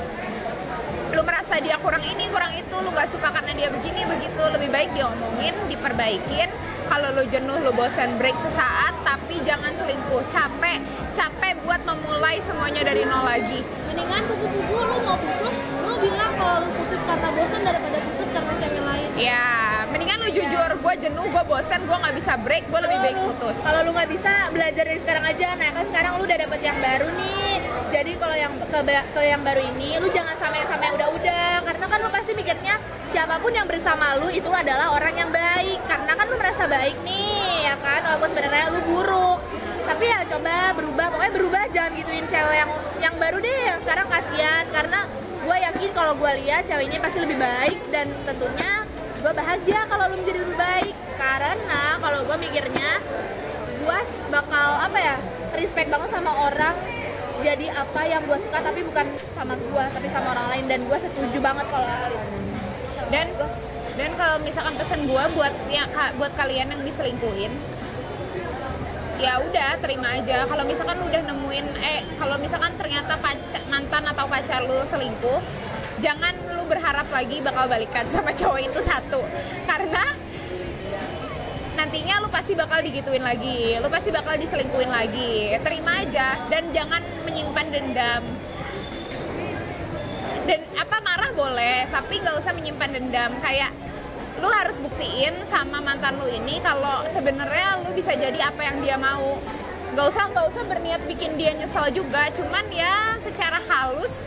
lu merasa dia kurang ini kurang itu lu gak suka karena dia begini begitu. Lebih baik diomongin diperbaikin. Kalau lu jenuh lu bosan break sesaat tapi jangan selingkuh. Capek capek buat memulai semuanya dari nol lagi. Mendingan kuku-kuku lu mau putus lu bilang kalau lu putus karena bosan daripada putus karena cewek lain. Ya mendingan lu jujur gue jenuh gue bosan gue nggak bisa break gue lebih baik putus. Kalau lu nggak bisa belajar dari sekarang aja, nah kan sekarang lu udah dapet yang baru nih. Jadi kalau yang ke, ke yang baru ini, lu jangan sama yang sama yang udah-udah, karena kan lu pasti mikirnya siapa pun yang bersama lu itu adalah orang yang baik, karena kan lu merasa baik nih, ya kan? Walaupun sebenarnya lu buruk. Tapi ya coba berubah, pokoknya berubah jangan gituin cewek yang yang baru deh, yang sekarang kasihan. Karena gue yakin kalau gue lihat cewek pasti lebih baik. Dan tentunya gue bahagia kalau lu menjadi lebih baik. Karena kalau gue mikirnya gue bakal apa ya respect banget sama orang jadi apa yang gue suka tapi bukan sama gue tapi sama orang lain. Dan gue setuju banget kalau hal itu dan dan kalau misalkan pesan gua buat ya buat kalian yang diselingkuhin ya udah terima aja. Kalau misalkan udah nemuin eh kalau misalkan ternyata pacar, mantan atau pacar lu selingkuh jangan lu berharap lagi bakal balikan sama cowok itu satu. Karena nantinya lu pasti bakal digituin lagi lu pasti bakal diselingkuhin lagi. Terima aja dan jangan menyimpan dendam. Dan apa marah boleh tapi nggak usah menyimpan dendam. Kayak lu harus buktiin sama mantan lu ini kalau sebenarnya lu bisa jadi apa yang dia mau. Nggak usah nggak usah berniat bikin dia nyesel juga. Cuman ya secara halus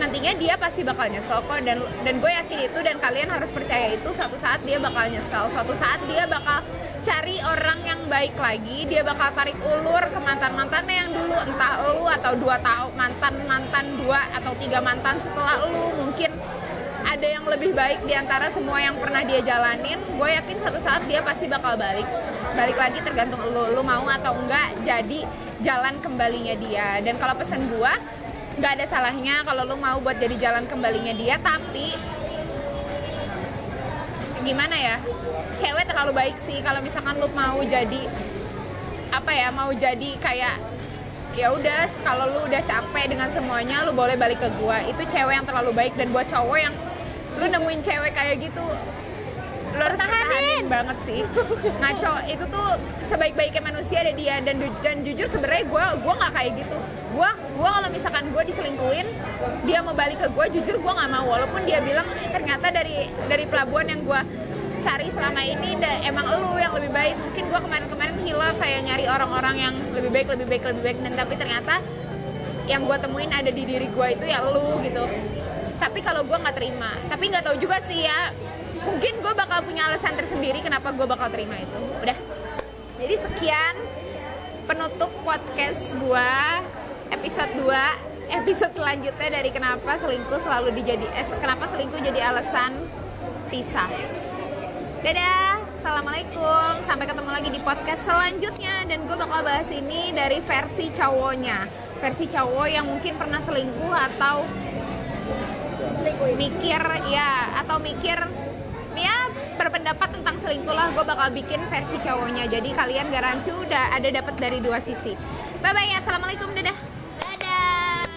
nantinya dia pasti bakal nyesel kok dan dan gue yakin itu dan kalian harus percaya itu suatu saat dia bakal nyesel. Suatu saat dia bakal cari orang yang baik lagi dia bakal tarik ulur ke mantan mantannya yang dulu. Entah lu atau dua tahun mantan mantan dua atau tiga mantan setelah lu mungkin ada yang lebih baik di antara semua yang pernah dia jalanin. Gue yakin suatu saat dia pasti bakal balik. Balik lagi tergantung lu lu mau atau enggak jadi jalan kembalinya dia. Dan kalau pesen gue nggak ada salahnya kalau lu mau buat jadi jalan kembalinya dia tapi gimana ya? Cewek terlalu baik sih kalau misalkan lu mau jadi apa ya mau jadi kayak ya udah kalau lu udah capek dengan semuanya lu boleh balik ke gua. Itu cewek yang terlalu baik dan buat cowok yang lu nemuin cewek kayak gitu lu harus pertahanin banget sih. Ngaco itu tuh sebaik-baiknya manusia ada dia. Dan dan jujur sebenarnya gua gua nggak kayak gitu. Gua gua kalau misalkan gua diselingkuhin dia mau balik ke gua jujur gua nggak mau. Walaupun dia bilang "Eh, ternyata dari dari pelabuhan yang gua cari selama ini dan emang lu yang lebih baik. Mungkin gua kemarin-kemarin hilaf kayak nyari orang-orang yang lebih baik lebih baik lebih baik. Dan tapi ternyata yang gue temuin ada di diri gue itu ya lu gitu. Tapi kalau gue nggak terima. Tapi nggak tahu juga sih ya mungkin gue bakal punya alasan tersendiri kenapa gue bakal terima itu. Udah. Jadi sekian penutup podcast gue episode 2 episode selanjutnya dari kenapa selingkuh selalu dijadi eh, kenapa selingkuh jadi alasan pisah. Dadah. Assalamualaikum. Sampai ketemu lagi di podcast selanjutnya. Dan gue bakal bahas ini dari versi cowoknya. Versi cowok yang mungkin pernah selingkuh atau mikir ya atau mikir berpendapat tentang selingkuh lah gue bakal bikin versi cowoknya. Jadi kalian gak rancu udah ada dapat dari dua sisi. Bye bye ya assalamualaikum dadah. Dadah.